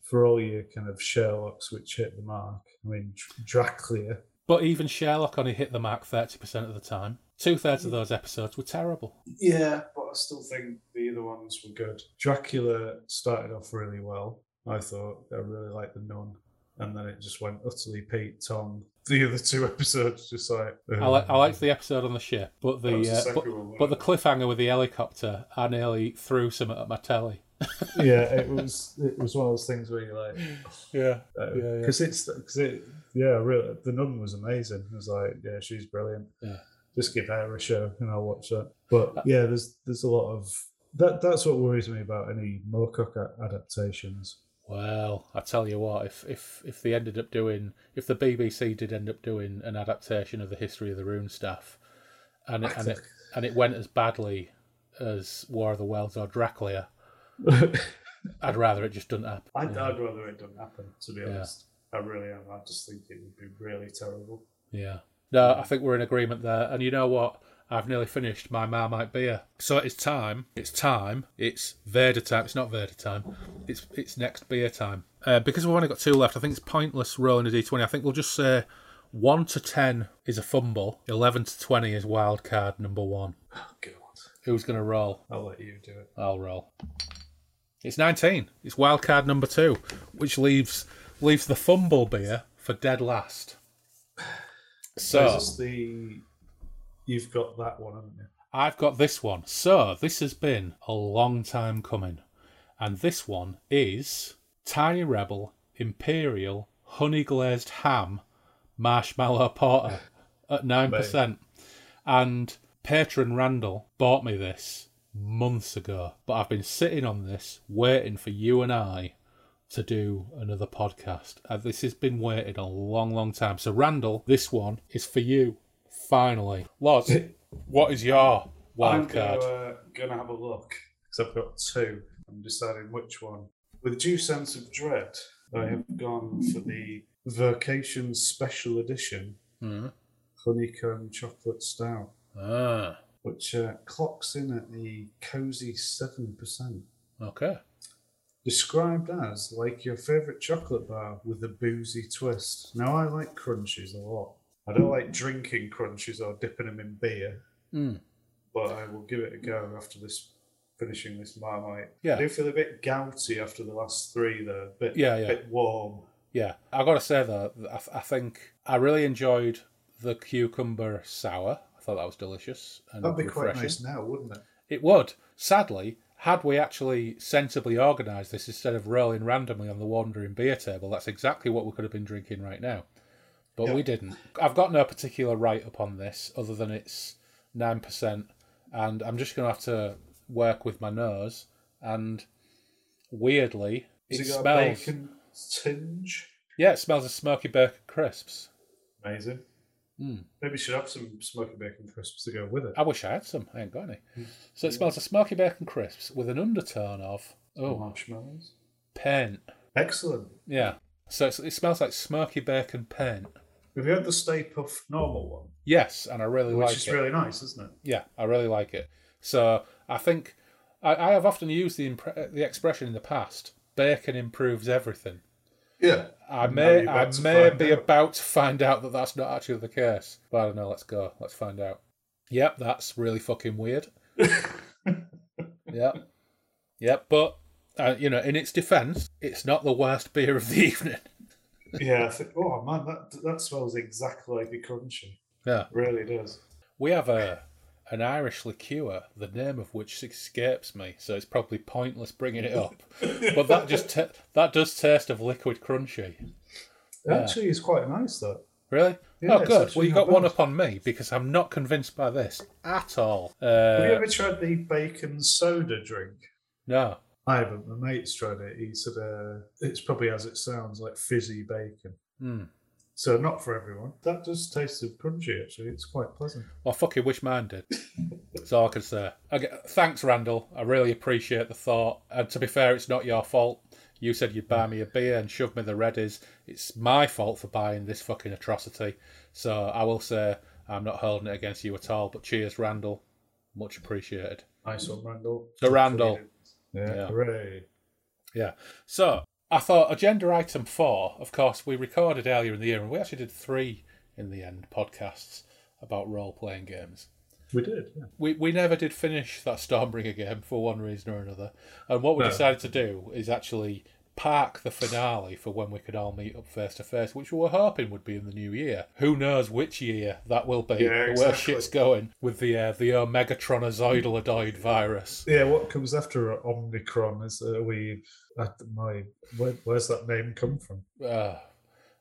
for all your kind of Sherlock's which hit the mark. I mean, Dr- Dracula. But even Sherlock only hit the mark 30% of the time. Two thirds of those episodes were terrible. Yeah, but I still think the other ones were good. Dracula started off really well. I thought I really liked the Nun, and then it just went utterly Pete Tong. The other two episodes just like I, li- I liked the episode on the ship, but the, the uh, but, one, but the cliffhanger with the helicopter, I nearly threw some at my telly. yeah, it was it was one of those things where you're like, Yeah, because Yeah, yeah. it's because it yeah, really the nun was amazing. It was like yeah, she's brilliant. Yeah. just give her a show and I'll watch that. But yeah, there's there's a lot of that. That's what worries me about any Moorcock adaptations. Well, I tell you what, if if if they ended up doing, if the BBC did end up doing an adaptation of the history of the Rune Staff, and it, and it and it went as badly as War of the Worlds or Dracula, I'd rather it just didn't happen. I'd, yeah. I'd rather it didn't happen. To be Yeah. honest, I really am. I just think it would be really terrible. Yeah. No, I think we're in agreement there. And you know what? I've nearly finished my Marmite beer. So it's time. It's time. It's Vader time. It's not Vader time. It's it's next beer time. Uh, because we've only got two left, I think it's pointless rolling a d20. I think we'll just say 1 to 10 is a fumble, 11 to 20 is wild card number one. Oh God, Who's going to roll? I'll let you do it. I'll roll. It's 19. It's wild card number two, which leaves leaves the fumble beer for dead last. So So. is this the you've got that one, haven't you? I've got this one. So, this has been a long time coming. And this one is Tiny Rebel Imperial Honey Glazed Ham Marshmallow Porter at 9%. And patron Randall bought me this months ago. But I've been sitting on this waiting for you and I to do another podcast. And this has been waiting a long, long time. So, Randall, this one is for you. Finally. Loz, what is your wild I'm card? Gonna, uh, gonna have a look because I've got two. I'm deciding which one. With due sense of dread, I have gone for the Vacation Special Edition Mhm. Honeycomb Chocolate Stout, Ah, which uh, clocks in at a cozy seven percent. okay. Described as like your favourite chocolate bar with a boozy twist. Now I like crunchies a lot. I don't like drinking crunchies or dipping them in beer. Mm. but I will give it a go after this finishing this marmite. Yeah. I do feel a bit gouty after the last three though. Bit Yeah, yeah. bit warm. Yeah, I got to say though, I, th- I think I really enjoyed the cucumber sour. I thought that was delicious and That'd be refreshing. quite nice now, wouldn't it? It would. Sadly, had we actually sensibly organised this instead of rolling randomly on the wandering beer table, that's exactly what we could have been drinking right now. But we didn't. I've got no particular right upon this other than it's 9%, and I'm just going to have to work with my nose. And weirdly, Has it it smells. a bacon tinge? Yeah, it smells of smoky bacon crisps. Amazing. Mm. Maybe you should have some smoky bacon crisps to go with it. I wish I had some. I ain't got any. Hmm. So it smells of smoky bacon crisps with an undertone of oh marshmallows. paint. Excellent. Yeah. So it's, it smells like smoky bacon paint. Have you had the Stay Puft normal one? Yes, and I really Which like it. Which is really nice, isn't it? Yeah, I really like it. So I think I, I have often used the impre- the expression in the past. Bacon improves everything. Yeah. I Now may I may be out. about to find out that that's not actually the case. But I don't know. Let's go. Let's find out. Yep, that's really fucking weird. Yep. Yep. But uh, you know, in its defence, it's not the worst beer of the evening. Yeah. I think, oh man, that that smells exactly like a crunchy. Yeah. Really does. We have a an Irish liqueur, the name of which escapes me, so it's probably pointless bringing it up. but that just ta that does taste of liquid crunchy. Yeah. Actually, it's quite nice though. Really? Yeah, oh, good. Well, you got one up on me because I'm not convinced by this at all. Have you Uh, ever tried the bacon soda drink? no. I haven't. My mate's tried it. He said uh, it's probably as it sounds, like fizzy bacon. Hmm. So not for everyone. That does taste of crunchy. Actually, it's quite pleasant. Well, fucking wish mine did. That's all I can say. Okay, thanks, Randall. I really appreciate the thought. And to be fair, it's not your fault. You said you'd buy me a beer and shove me the reddies. It's my fault for buying this fucking atrocity. So I will say I'm not holding it against you at all. But cheers, Randall. Much appreciated. Nice one, Randall. So Randall. Yeah. Yeah. Hooray. Yeah. So I thought agenda item four. Of course, we recorded earlier in the year, and we actually did three in the end podcasts about role playing games. We did. Yeah. We we never did finish that Stormbringer game for one reason or another. And what we No. decided to do is actually park the finale for when we could all meet up face to face, which we were hoping would be in the new year. Who knows which year that will be? Yeah, Where exactly. shit's going with the uh, the Omegatronozoidaloid virus. Yeah. What comes after Omicron is uh, we. At my where, where's that name come from? Uh,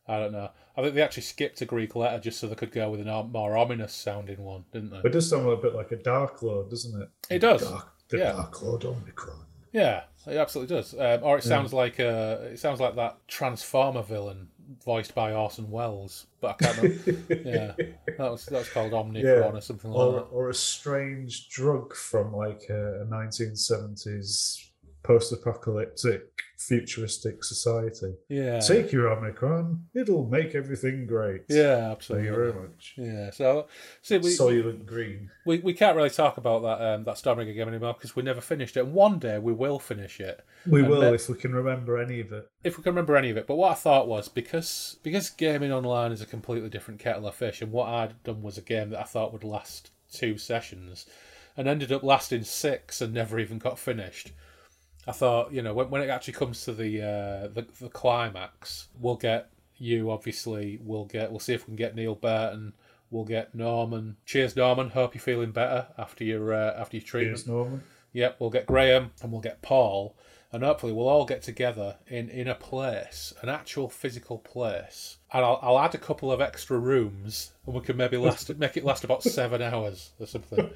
I don't know. I think they actually skipped a Greek letter just so they could go with a more ominous sounding one, didn't they? It does sound a bit like a Dark Lord, doesn't it? It does. Dark, the Yeah. Dark Lord Omicron. Yeah, it absolutely does. Um, or it sounds like uh, it sounds like that Transformer villain voiced by Orson Welles, but I can't remember. yeah, that was that was called Omnicron Yeah. or something like or, that. or a strange drug from like a, a 1970s post-apocalyptic futuristic society. Yeah, Take your Omicron, it'll make everything great. yeah, absolutely. Thank you very much. Yeah, so see, we, Soylent Green. we we can't really talk about that um, that Stormbringer game anymore because we never finished it. And one day we will finish it. We And will if we can remember any of it. if we can remember any of it. But what I thought was because because gaming online is a completely different kettle of fish, and what I'd done was a game that I thought would last two sessions, and ended up lasting six and never even got finished. I thought, you know, when, when it actually comes to the, uh, the the climax, we'll get you. Obviously, we'll get. We'll see if we can get Neil Burton. We'll get Norman. Cheers, Norman. Hope you're feeling better after your uh, after your treatment. Cheers, Norman. Yep, we'll get Graham and we'll get Paul, and hopefully we'll all get together in, in a place, an actual physical place. And I'll, I'll add a couple of extra rooms, and we can maybe last make it last about seven hours or something.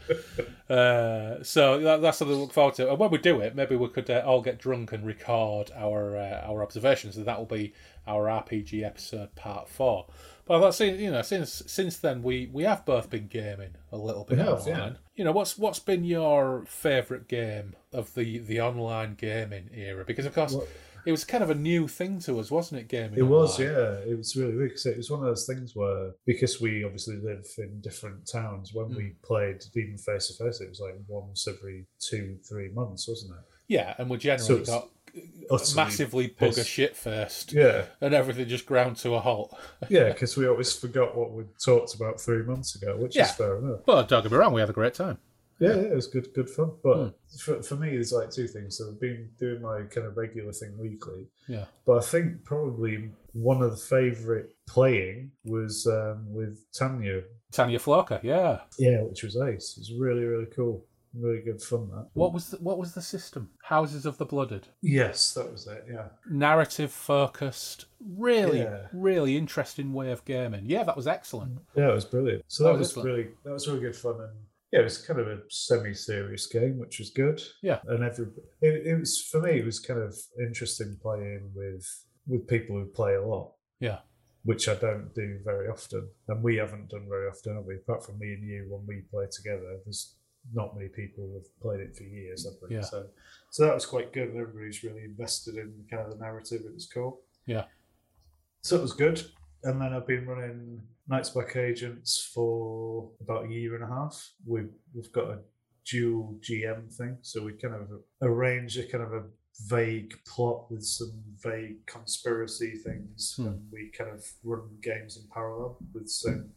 Uh, so that, that's something to look forward to. And when we do it, maybe we could uh, all get drunk and record our uh, our observations, and that will be our RPG episode part four. But that's you know since since then we we have both been gaming a little bit online. yeah. You know what's what's been your favourite game of the the online gaming era? Because of course What- it was kind of a new thing to us, wasn't it? Gaming. It was, yeah. It was really weird. 'cause it was one of those things where, because we obviously live in different towns, when we hmm. played even face to face, it was like once every two, three months, wasn't it? Yeah, and we So generally it's got utterly massively bugger pissed. shit first, Yeah, and everything just ground to a halt. yeah, because we always forgot what we talked about three months ago, which Yeah. is fair enough. But don't get me wrong, we had a great time. Yeah, yeah, it was good, good fun. But Hmm. for, for me, there's like two things. So I've been doing my kind of regular thing weekly, Yeah. but I think probably one of the favourite playing was um, with Tanya. Tanya Flocker, yeah. Yeah, which was ace. It was really, really cool. Really good fun. That. What was the, what was the system? Houses of the Blooded. Yes, that was it. Yeah. Narrative focused, really, Yeah. really interesting way of gaming. Yeah, that was excellent. Yeah, it was brilliant. So That that was excellent. really that was really good fun, and yeah, it was kind of a semi-serious game, which was good. Yeah. and every it, it was for me, it was kind of interesting playing with with people who play a lot. Yeah. which I don't do very often, and we haven't done very often, have we? Apart from me and you, when we play together, there's not many people who've played it for years, have we? Yeah. So, so that was quite good. and Everybody's really invested in kind of the narrative. It was cool. Yeah. So it was good. And then I've been running Night's Black Agents for about a year and a half. We've we've got a dual GM thing, so we kind of arrange a kind of a vague plot with some vague conspiracy things, Hmm. and we kind of run games in parallel with some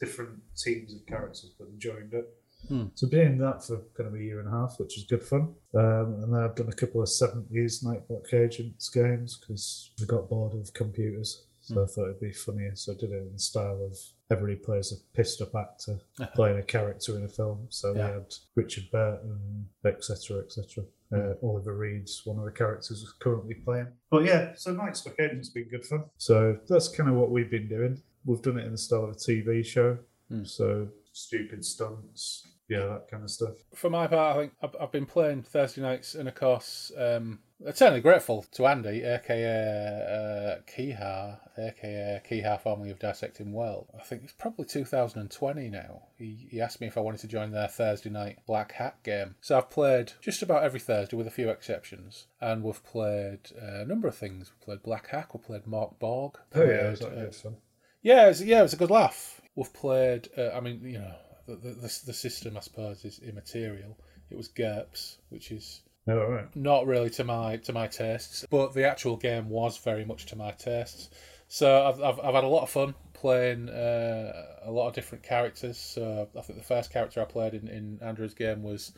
different teams of characters, but joined it. Hmm. So been in that for kind of a year and a half, which is good fun. Um, and then I've done a couple of seventies Night's Black Agents games because we got bored of computers. So Hmm. I thought it'd be funnier. So I did it in the style of everybody plays a pissed up actor playing a character in a film. So Yeah. we had Richard Burton, etc., etc. Uh, Oliver Reed's one of the characters is currently playing. But yeah, so Night's Black Agent's been good fun. So that's kind of what we've been doing. We've done it in the style of a TV show. Hmm. So stupid stunts, yeah, that kind of stuff. For my part, I think I've, I've been playing Thursday nights, and of course, um, eternally grateful to Andy, aka uh, Kihar, aka Kiha, formerly of Dissecting World. I think it's probably 2020 now. He, he asked me if I wanted to join their Thursday night Black Hack game. So I've played just about every Thursday, with a few exceptions, and we've played uh, a number of things. We've played Black Hack, we've played Mörk Borg. Oh yeah, played, that uh, good fun. yeah, it's, yeah, it was a good laugh. We've played. Uh, I mean, you know, the, the the the system I suppose is immaterial. It was GURPS, which is Oh, right. not really to my to my tastes, but the actual game was very much to my tastes. So I've I've, I've had a lot of fun playing uh, a lot of different characters. So I think the first character I played in in Andrew's game was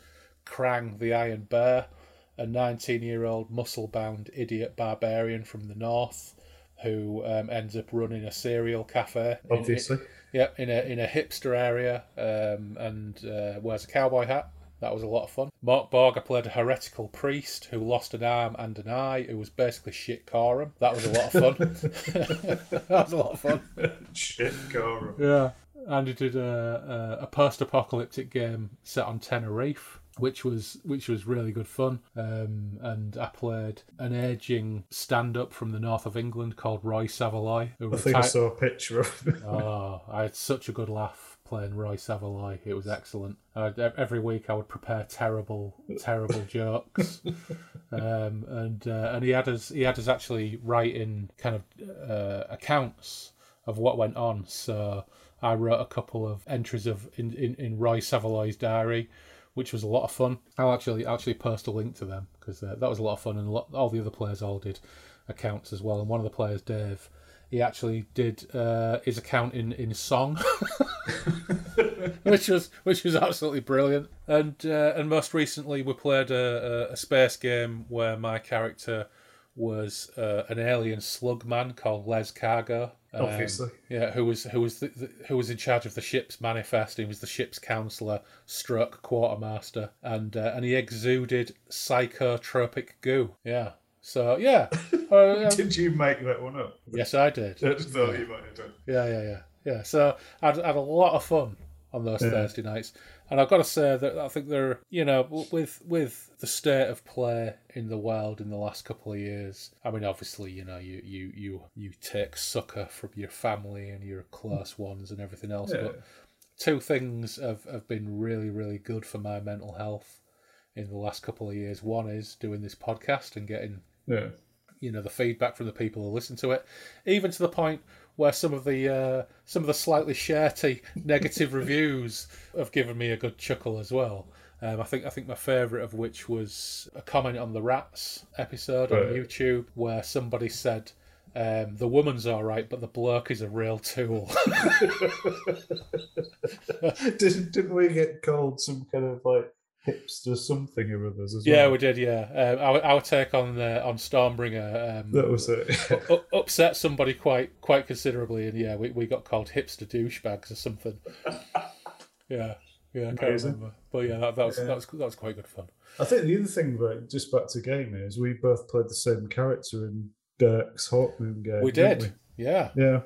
Krang the Iron Bear, a 19 year old muscle bound idiot barbarian from the north who um, ends up running a cereal cafe. in- Obviously. Yeah, in a in a hipster area, um, and uh, wears a cowboy hat. That was a lot of fun. Mörk Borg, I played a heretical priest who lost an arm and an eye, who was basically shit Corum. That was a lot of fun. that was a lot of fun. Shit, Cora. Yeah. And he did a, a, a post-apocalyptic game set on Tenerife, which was which was really good fun. Um, and I played an aging stand-up from the north of England called Roy Savoy, who I think I saw a picture of it. Oh, I had such a good laugh playing Roy Savoy. It was excellent. Uh, every week I would prepare terrible, terrible jokes, um, and uh, and he had us he had us actually writing kind of uh, accounts of what went on. So I wrote a couple of entries of in, in, in Roy Savoy's diary. Which was a lot of fun. I'll actually actually post a link to them because uh, that was a lot of fun, and lot, all the other players all did accounts as well. And one of the players, Dave, he actually did uh, his account in in song, which was which was absolutely brilliant. And uh, and most recently, we played a, a, a space game where my character was uh, an alien slug man called Les Cargo. Um, Obviously. yeah, who was who was the, the, who was in charge of the ship's manifest. He was the ship's counselor, struck quartermaster, and uh, and he exuded psychotropic goo. Yeah. So yeah, Uh, um, Did you make that one up? yes, I did. I just thought you might have done. Yeah, yeah, yeah, yeah. So I'd had a lot of fun on those Yeah. Thursday nights, and I've got to say that I think they're, you know, with with the state of play in the world in the last couple of years. I mean, obviously, you know, you you you you take succor from your family and your close ones and everything else, Yeah. but two things have, have been really, really good for my mental health in the last couple of years. One is doing this podcast and getting Yeah. you know the feedback from the people who listen to it, even to the point where some of the uh, some of the slightly shirty negative reviews have given me a good chuckle as well. Um, I think I think my favourite of which was a comment on the rats episode on Right. YouTube where somebody said. Um, the woman's all right, but the bloke is a real tool. didn't, didn't we get called some kind of like hipster something or others as yeah, well? we did. Yeah, um, our, our take on uh, on Stormbringer um, That was it. u- upset somebody quite quite considerably, and yeah, we, we got called hipster douchebags or something. Yeah, Yeah, I can't Amazing. remember. But yeah, I can't Amazing. remember. But yeah, that, that was Yeah. that was that was quite good fun. I think the other thing, but just back to gaming, is we both played the same character in Dirk's Hawkmoon game. we did. Yeah. Yeah,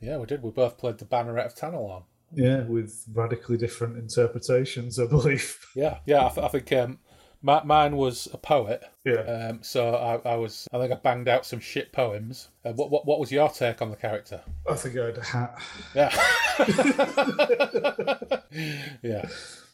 yeah, we did. We both played the Banneret of Tanalon. Yeah, with radically different interpretations, I believe. Yeah, yeah. I, th- I think um, mine was a poet. Yeah. Um, so I, I was. I think I banged out some shit poems. Uh, what, what what was your take on the character? I think I had a hat. Yeah. yeah.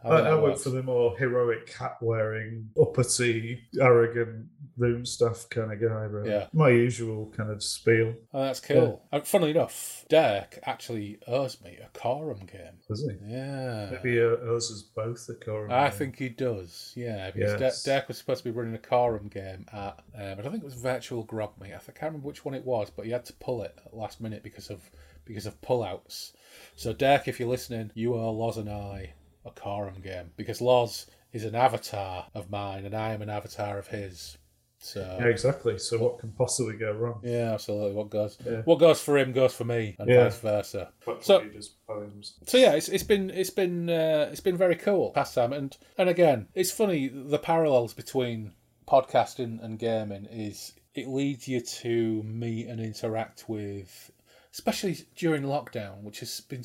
I, think I, went for the more heroic hat wearing, uppity, arrogant, room stuff kind of guy. Really. Yeah. My usual kind of spiel. Oh, that's cool. And funnily enough, Derek actually owes me a Corum game. Does he? Yeah. Maybe uh, us both the core. I think he does, yeah. Because Yes. De- Derek was supposed to be running a Corum game at, um, I don't think it was Virtual Grogmeet. I can't remember which one it was, but he had to pull it at last minute because of because of pullouts. So Derek, if you're listening, you owe Loz and I a Corum game because Loz is an avatar of mine and I am an avatar of his. So Yeah, exactly. So what can possibly go wrong? yeah, absolutely. What goes Yeah. what goes for him goes for me, and Yeah. vice versa. But So- poems. So yeah, it's, it's been it's been uh, it's been very cool past time, and and again, it's funny the parallels between podcasting and gaming is it leads you to meet and interact with, especially during lockdown, which has been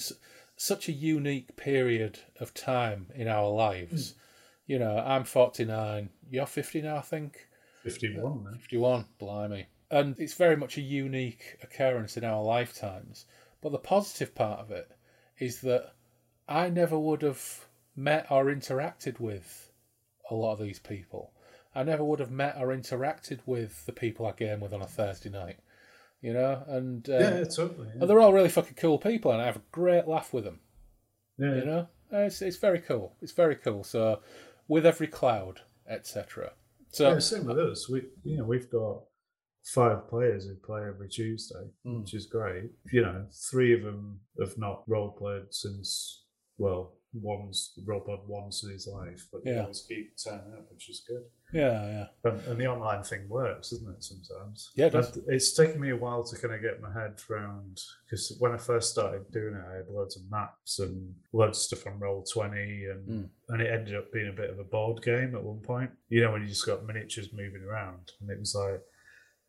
such a unique period of time in our lives. Hmm. You know, I'm 49, you're 50 now, I think. Fifty-one. Then. 51, blimey. And it's very much a unique occurrence in our lifetimes. But the positive part of it is that I never would have met or interacted with a lot of these people. I never would have met or interacted with the people I game with on a Thursday night. You know, and, uh, Yeah, totally. yeah. and they're all really fucking cool people, and I have a great laugh with them. Yeah. You know, it's it's very cool. It's very cool. So, with every cloud, etc. So, yeah, same with us. We, you know, we've got five players who play every Tuesday, Mm. which is great. You know, three of them have not role played since. Well, one's role played once in his life, but Yeah. always keep turning up, which is good. Yeah, yeah. And, and the online thing works, doesn't it? Sometimes. Yeah, it It's taken me a while to kind of get my head around because when I first started doing it, I had loads of maps and loads of stuff on Roll Twenty, and Mm. and it ended up being a bit of a board game at one point. You know, when you just got miniatures moving around, and it was like,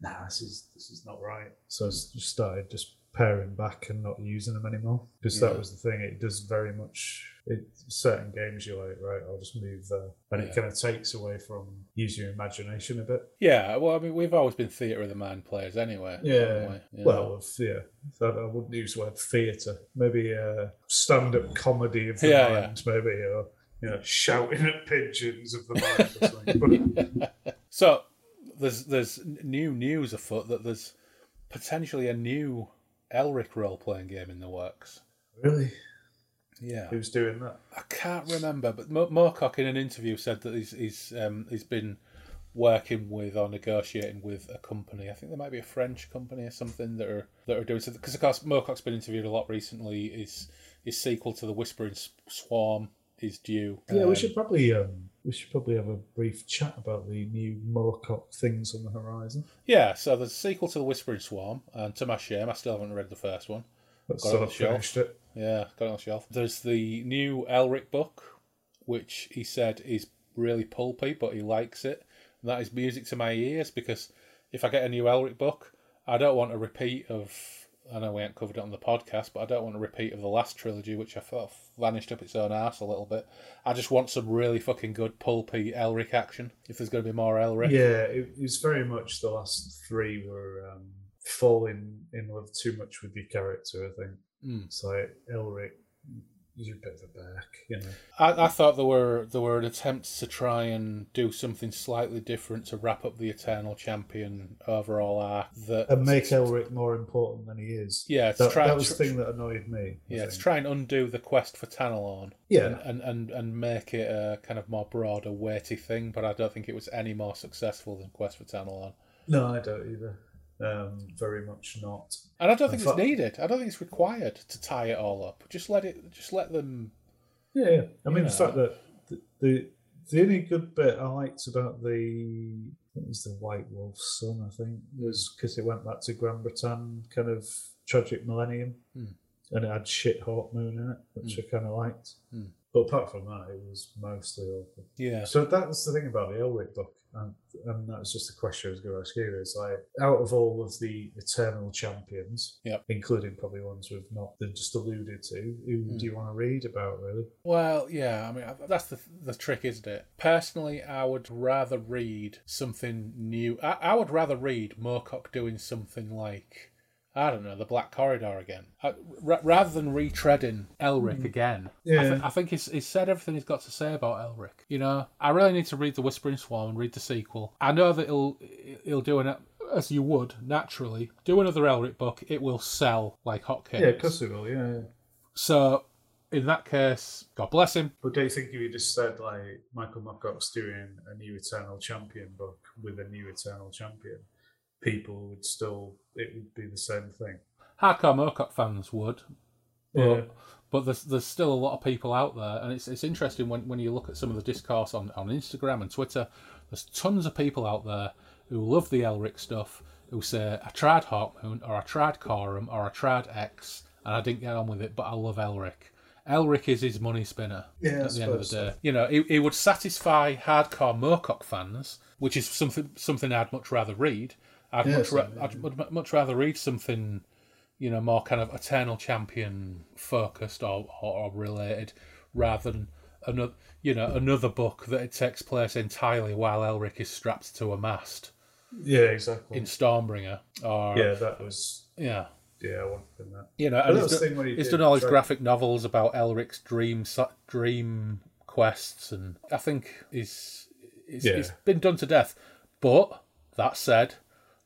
nah, this is this is not right. So I just started just paring back and not using them anymore because Yeah. that was the thing. It does very much. It certain games you're like, right, I'll just move there, and Yeah. it kind of takes away from using your imagination a bit. Yeah, well, I mean, we've always been theatre of the mind players anyway. Yeah. we? You Well, yeah. So I wouldn't use the word theatre. Maybe uh, stand-up comedy of the Yeah, yeah. mind, maybe, or you know, shouting at pigeons of the mind or something. But so there's there's new news afoot that there's potentially a new Elric role playing game in the works. really, Yeah, who's doing that? I can't remember, but Mo- Moorcock in an interview said that he's he's um, he's been working with or negotiating with a company. I think there might be a French company or something that are that are doing so. Because of course Moorcock's been interviewed a lot recently. His his sequel to the Whispering Swarm is due. Yeah, Um, we should probably um, we should probably have a brief chat about the new Moorcock things on the horizon. Yeah, so there's a sequel to the Whispering Swarm, and to my shame, I still haven't read the first one. Let's Got it on the shelf. finished it. Yeah, got it on the shelf. There's the new Elric book, which he said is really pulpy, but he likes it. And that is music to my ears because if I get a new Elric book, I don't want a repeat of. I know we haven't covered it on the podcast, but I don't want a repeat of the last trilogy, which I thought vanished up its own arse a little bit. I just want some really fucking good pulpy Elric action. If there's going to be more Elric, Yeah, it, was very much the last three were um, falling in love too much with your character. I think Mm. like Elric, you're a bit of a back, you know. I, I thought there were there were attempts to try and do something slightly different to wrap up the Eternal Champion overall arc. That and make Elric more important than he is. yeah, to That, try that was the thing that annoyed me. I yeah, to think. try and undo the quest for Tanelorn. Yeah. and, and, and, and make it a kind of more broader, weighty thing. But I don't think it was any more successful than Quest for Tanelorn. No, I don't either. Um, very much not. And I don't think In it's fact- needed. I don't think it's required to tie it all up. Just let it. Just let them. Yeah. I mean, Yeah. the fact that the, the the only good bit I liked about the it was the White Wolf's son, I think, was because it went back to Granbretan kind of tragic millennium, Hmm. and it had shit Hawkmoon in it, which I kind of liked. Hmm. But apart from that, it was mostly awful. Yeah. So that's the thing about the Elric book, and, and was just a question I was going to ask you. Is like out of all of the eternal champions, Yep. including probably ones we've not just alluded to, who Hmm. do you want to read about? Really? Well, yeah, I mean that's the the trick, isn't it? Personally, I would rather read something new. I, I would rather read Moorcock doing something like I don't know, the Black Corridor again, I, ra- rather than retreading Elric hmm. again. I, Yeah. I think he's, he's said everything he's got to say about Elric. You know, I really need to read the Whispering Swarm and read the sequel. I know that he'll he'll do an as you would naturally do another Elric book. It will sell like hotcakes. Yeah, of course we will. Yeah, yeah. So in that case, God bless him. But do you think if you just said like Michael Moorcock's doing a new Eternal Champion book with a new Eternal Champion, people would still it would be the same thing. hardcore Moorcock fans would, but Yeah. but there's there's still a lot of people out there, and it's it's interesting when, when you look at some of the discourse on, on Instagram and Twitter. There's tons of people out there who love the Elric stuff, who say I tried Hawkmoon or I tried Corum or I tried X and I didn't get on with it, but I love Elric. Elric is his money spinner Yeah, at the end of the day. so. You know, it, it would satisfy hardcore Moorcock fans, which is something something I'd much rather read. I'd Yeah, much ra- I'd would much rather read something, you know, more kind of eternal champion focused or, or, or related, rather than another you know another book that it takes place entirely while Elric is strapped to a mast Yeah, exactly. in Stormbringer. Or yeah, that was yeah. yeah, I want that. You know, and he's, done, he he's done all his graphic novels about Elric's dream dream quests, and I think he's it's, Yeah. it's been done to death. But that said,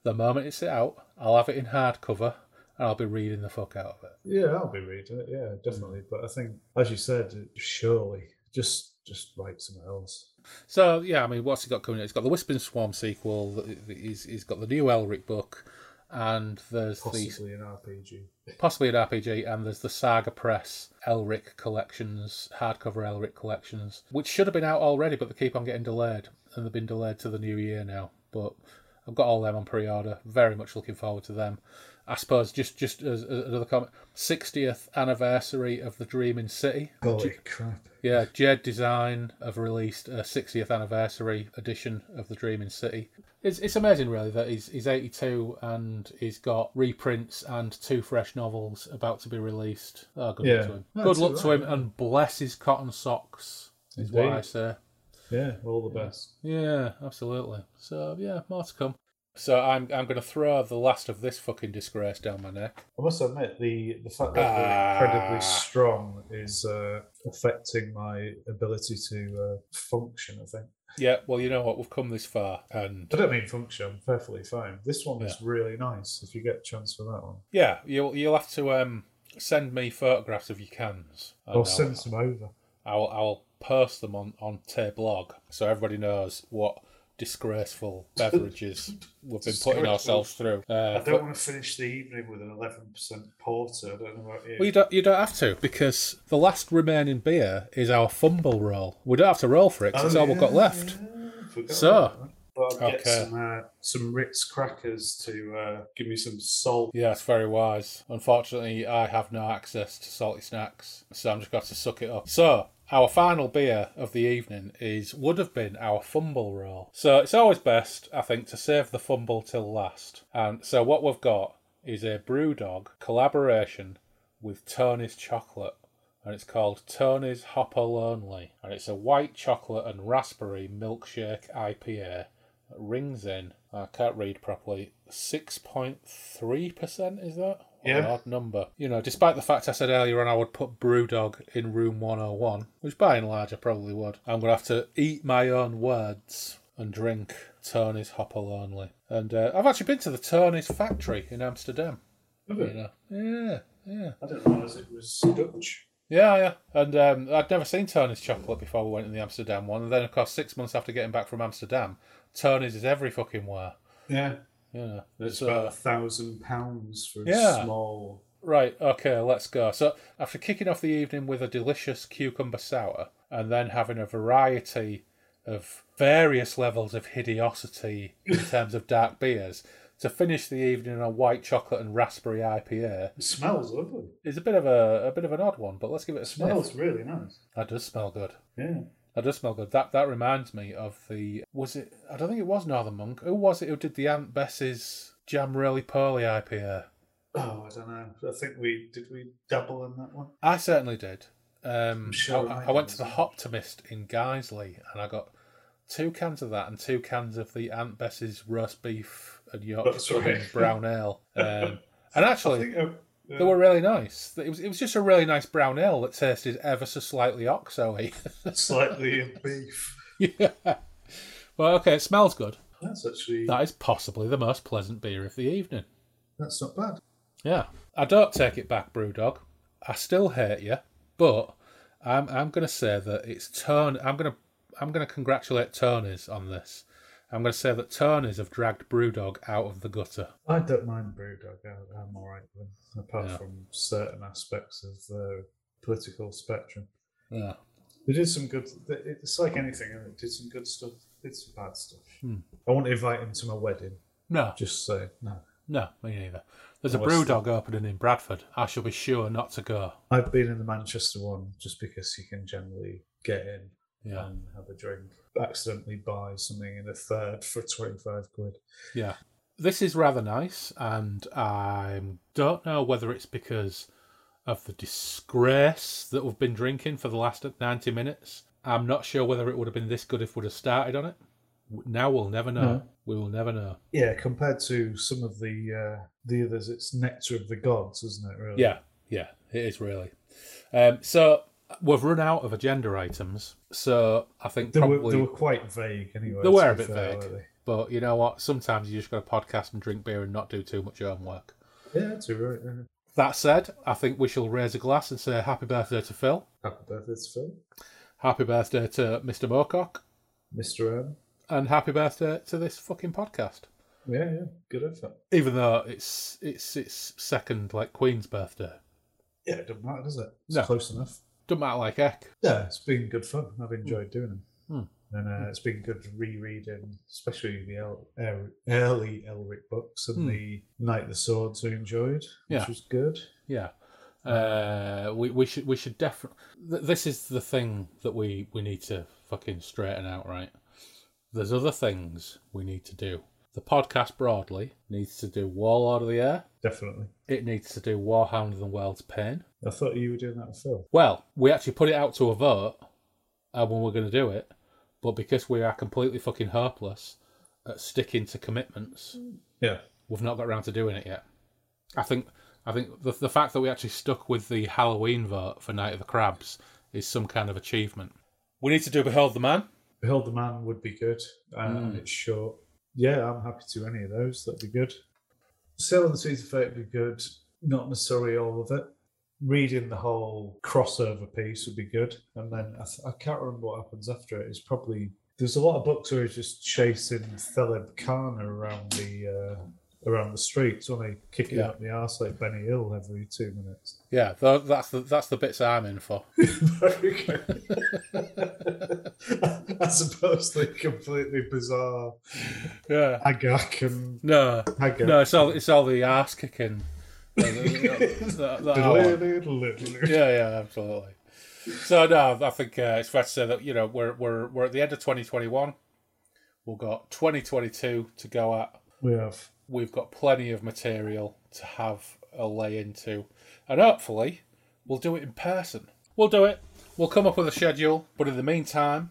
the moment it's out, I'll have it in hardcover, and I'll be reading the fuck out of it. Yeah, I'll be reading it. Yeah, definitely. But I think, as you said, surely just just write somewhere else. So yeah, I mean, what's he got coming? out? He's got the Whispering Swarm sequel. He's, he's got the new Elric book, and there's the Possibly an RPG. possibly an RPG, and there's the Saga Press Elric collections, hardcover Elric collections, which should have been out already, but they keep on getting delayed, and they've been delayed to the new year now. But I've got all them on pre-order. Very much looking forward to them. I suppose just just as, as another comment, 60th anniversary of the Dreaming City. Holy crap! Yeah, Jayde Design have released a 60th anniversary edition of the Dreaming City. It's, it's amazing, really, that he's, he's 82 and he's got reprints and two fresh novels about to be released. Oh, good Yeah. luck to him. That's good luck all to him, and bless his cotton socks, is what Indeed. I say. Yeah, all the best. Yeah, absolutely. So, yeah, more to come. So I'm I'm going to throw the last of this fucking disgrace down my neck. I must admit, the the fact that Ah. we're incredibly strong is uh, affecting my ability to uh, function. I think. Yeah, well, you know what? We've come this far, and I don't mean function. I'm perfectly fine. This one is really nice. If you get a chance for that one, Yeah, you'll you'll have to um send me photographs of your cans. I'll send some over. I'll I'll post them on on Tay blog so everybody knows what disgraceful beverages we've been putting ourselves through. Uh, I don't want to finish the evening with an 11% porter. I don't know about you. well, you don't you don't have to because the last remaining beer is our fumble roll. We don't have to roll for it 'cause Oh, it's all we've got left. yeah, So- that. But I'll get some uh, some Ritz crackers to uh, give me some salt. Yes, very wise. Unfortunately, I have no access to salty snacks, so I'm just got to suck it up. So, our final beer of the evening is would have been our fumble roll. So it's always best, I think, to save the fumble till last. And so what we've got is a BrewDog collaboration with Tony's Chocolate. And it's called Tony's Hopper Lonely. And it's a white chocolate and raspberry milkshake IPA that rings in, I can't read properly, 6.3% is that? An Yeah. odd number. You know, despite the fact I said earlier on I would put Brewdog in room 101, which by and large I probably would, I'm going to have to eat my own words and drink Tony's Hopper Lonely. And uh, I've actually been to the Tony's factory in Amsterdam. Have You know, yeah, yeah. I didn't realise it was Dutch. Yeah, yeah. And um, I'd never seen Tony's chocolate before we went in the Amsterdam one. And then, of course, six months after getting back from Amsterdam, Tony's is every fucking where. Yeah, Know, it's uh, about a thousand pounds for a small. Right, okay, let's go. So, after kicking off the evening with a delicious cucumber sour and then having a variety of various levels of hideosity in terms of dark beers, to finish the evening on a white chocolate and raspberry IPA It smells lovely. It's a bit of a, a bit of an odd one, but let's give it a It smells really nice. That does smell good. Yeah. That does smell good. That that reminds me of the was it? I don't think it was Northern Monk. Who was it who did the Aunt Bess's Jam Really Poorly IPA? Oh, I don't know. I think we did we dabble in that one. I certainly did. Um, sure I, I I went to the. Hoptimist in Guiseley and I got two cans of that and two cans of the Aunt Bess's roast beef and Yorkshire right. brown ale. Um, and I actually, think uh, yeah. they were really nice. It was it was just a really nice brown ale that tasted ever so slightly oxo-y. slightly beef. yeah. Well, okay, it smells good. That's actually That is possibly the most pleasant beer of the evening. that's not bad. Yeah. I don't take it back, Brewdog. I still hate you, but I'm I'm gonna say that it's Turn. I'm gonna I'm gonna congratulate Tony's on this. I'm gonna say that Tony's have dragged Brewdog out of the gutter. I don't mind Brewdog. I- I'm all right with them, apart Yeah. from certain aspects of the political spectrum. Yeah. They did some good. It's like anything, it did some good stuff. Did some bad stuff. Hmm. I want to invite him to my wedding. No, Just say no. no, me neither. There's a Brewdog opening in Bradford. I shall be sure not to go. I've been in the Manchester one just because you can generally get in Yeah. and have a drink. Accidentally buy something in a third for twenty five quid. Yeah. This is rather nice, and I don't know whether it's because of the disgrace that we've been drinking for the last 90 minutes. I'm not sure whether it would have been this good if we'd have started on it. Now we'll never know. No. We will never know. Yeah, compared to some of the uh, the others, it's nectar of the gods, isn't it? Really? Yeah, yeah, it is really. Um, so we've run out of agenda items, so I think They probably. were, they were quite vague anyway. They were a bit fair, vague. But you know what? Sometimes you just got to podcast and drink beer and not do too much homework. Yeah, that's right. yeah. That said, I think we shall raise a glass and say happy birthday to Phil. Happy birthday to Phil. Happy birthday to Mr. Mocock. Mr. M. And happy birthday to this fucking podcast. Yeah, yeah. Good effort. Even though it's it's its second like Queen's birthday. Yeah, it doesn't matter, does it? It's No. close enough. Doesn't matter like heck. Yeah, it's been good fun. I've enjoyed doing them. Hmm. And uh, it's been good rereading, especially the El- er- early Elric books and Hmm. the Knight of the Swords I enjoyed, which Yeah. was good. Yeah. Uh, we we should we should definitely. Th- this is the thing that we we need to fucking straighten out, right? There's other things we need to do. The podcast broadly needs to do Warlord of the Air. Definitely. It needs to do Warhound of the World's Pain. I thought you were doing that with Phil. Well, we actually put it out to a vote uh, when we're going to do it, but because we are completely fucking hopeless at sticking to commitments, Yeah. we've not got around to doing it yet. I think I think the the fact that we actually stuck with the Halloween vote for Night of the Crabs is some kind of achievement. We need to do Behold the Man. Behold the Man would be good, uh, and Hmm. it's short. Yeah, I'm happy to any of those. That'd be good. Sailor on the Seas of Fate would be good. Not necessarily all of it. Reading the whole crossover piece would be good. And then I, th- I can't remember what happens after it. It's probably there's a lot of books where he's just chasing Theleb K'aarna around the uh, around the streets, when they kicking Yeah. up the arse like Benny Hill every two minutes. Yeah, that's the that's the bits I'm in for. As opposed to completely bizarre Yeah. Agak and No, no, it's all it's all the ass kicking. that- that yeah, yeah, absolutely. So no, I think uh, it's fair to say that you know we're we're we're at the end of 2021. We've got 2022 to go at. We have. We've got plenty of material to have a lay into, and hopefully we'll do it in person. We'll do it. We'll come up with a schedule, but in the meantime,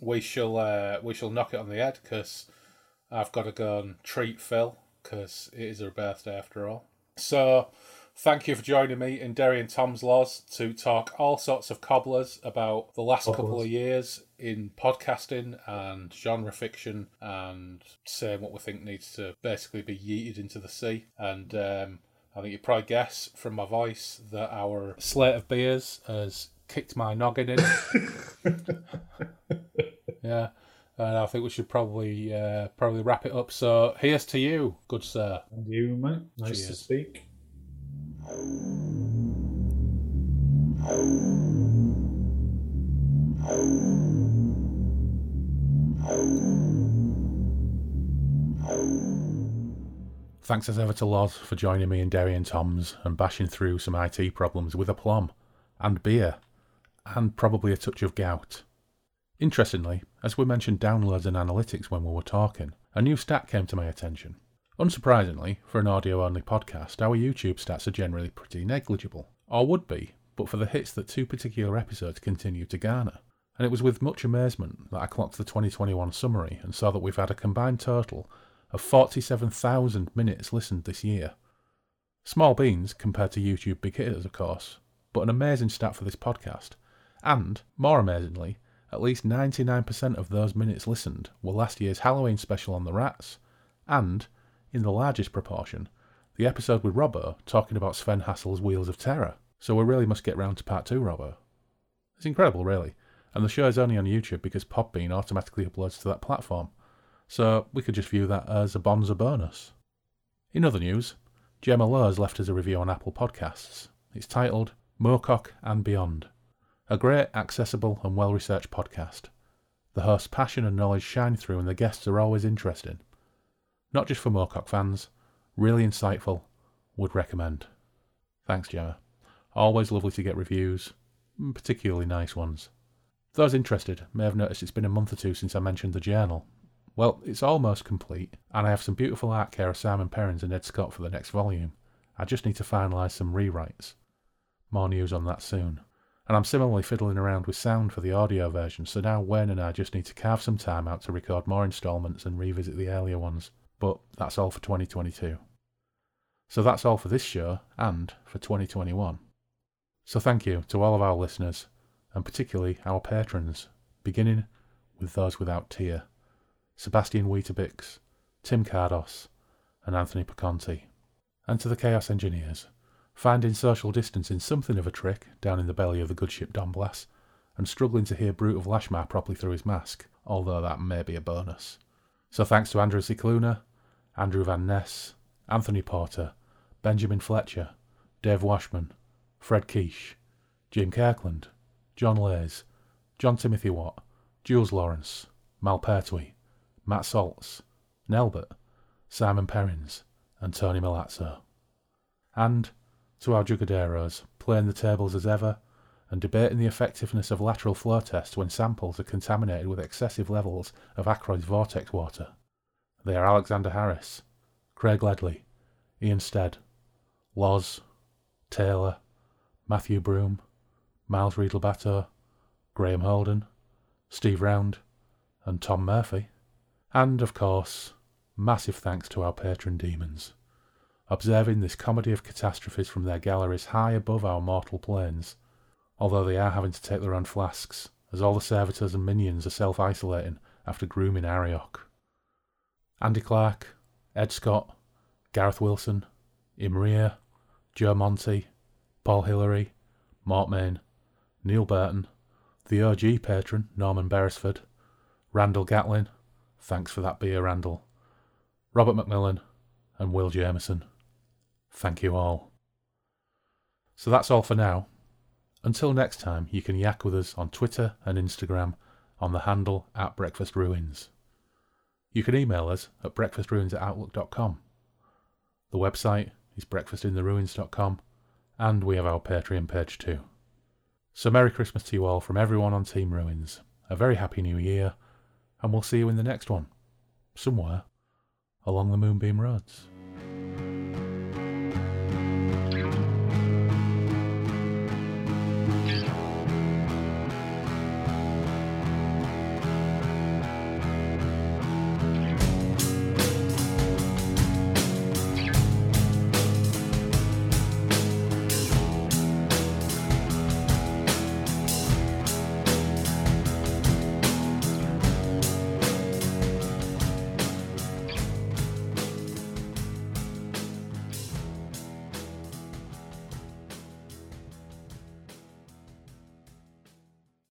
we shall uh, we shall knock it on the head because I've got to go and treat Phil because it is her birthday after all. So, thank you for joining me in Derry and Toms Loz to talk all sorts of cobblers about the last couple of years in podcasting and genre fiction and saying what we think needs to basically be yeeted into the sea. And um, I think you probably guess from my voice that our slate of beers has kicked my noggin in. yeah. And I think we should probably uh, probably wrap it up. So here's to you, good sir. And you, mate. Nice to speak. Thanks as ever to Loz for joining me in Derry and Toms and bashing through some IT problems with aplomb, and beer, and probably a touch of gout. Interestingly, as we mentioned downloads and analytics when we were talking, a new stat came to my attention. Unsurprisingly, for an audio only podcast, our YouTube stats are generally pretty negligible, or would be, but for the hits that two particular episodes continue to garner. And it was with much amazement that I clocked the 2021 summary and saw that we've had a combined total of 47,000 minutes listened this year. Small beans compared to YouTube big hitters, of course, but an amazing stat for this podcast. And, more amazingly, at least 99% of those minutes listened were last year's Halloween special on the rats, and, in the largest proportion, the episode with Robbo talking about Sven Hassel's Wheels of Terror. So we really must get round to part two, Robbo. It's incredible, really. And the show is only on YouTube because Podbean automatically uploads to that platform. So we could just view that as a bonza bonus. In other news, Gemma Lowe has left us a review on Apple Podcasts. It's titled Moorcock and Beyond. A great, accessible, and well researched podcast. The host's passion and knowledge shine through, and the guests are always interesting. Not just for Moorcock fans, really insightful, would recommend. Thanks, Gemma. Always lovely to get reviews, mm, particularly nice ones. Those interested may have noticed it's been a month or two since I mentioned the journal. Well, it's almost complete, and I have some beautiful art care of Simon Perrins and Ed Scott for the next volume. I just need to finalise some rewrites. More news on that soon. And I'm similarly fiddling around with sound for the audio version, so now Wayne and I just need to carve some time out to record more instalments and revisit the earlier ones. But that's all for 2022. So that's all for this show and for 2021. So thank you to all of our listeners, and particularly our patrons, beginning with those without tier Sebastian Weetabix, Tim Cardos, and Anthony Paconti. And to the Chaos Engineers, finding social distancing something of a trick down in the belly of the good ship Don and struggling to hear Brute of Lashmar properly through his mask, although that may be a bonus. So thanks to Andrew Cicluna, Andrew Van Ness, Anthony Porter, Benjamin Fletcher, Dave Washman, Fred Quiche, Jim Kirkland, John Lays, John Timothy Watt, Jules Lawrence, Mal Pertwee, Matt Saltz, Nelbert, Simon Perrins, and Tony Milazzo. And to our Jugaderos, playing the tables as ever, and debating the effectiveness of lateral flow tests when samples are contaminated with excessive levels of Ackroyd's vortex water. They are Alexander Harris, Craig Ledley, Ian Stead, Loz, Taylor, Matthew Broom, Miles Reed Labato, Graham Holden, Steve Round, and Tom Murphy. And, of course, massive thanks to our patron demons. Observing this comedy of catastrophes from their galleries high above our mortal planes, although they are having to take their own flasks, as all the servitors and minions are self isolating after grooming Arioch. Andy Clark, Ed Scott, Gareth Wilson, Imria, Joe Monty, Paul Hillary, Mortmain, Neil Burton, the OG patron Norman Beresford, Randall Gatlin, thanks for that beer, Randall, Robert McMillan, and Will Jameson. Thank you all. So that's all for now. Until next time, you can yak with us on Twitter and Instagram on the handle at Breakfast Ruins. You can email us at breakfastruins at outlook.com. The website is breakfastintheruins.com, and we have our Patreon page too. So Merry Christmas to you all from everyone on Team Ruins. A very happy new year, and we'll see you in the next one. Somewhere along the Moonbeam Roads.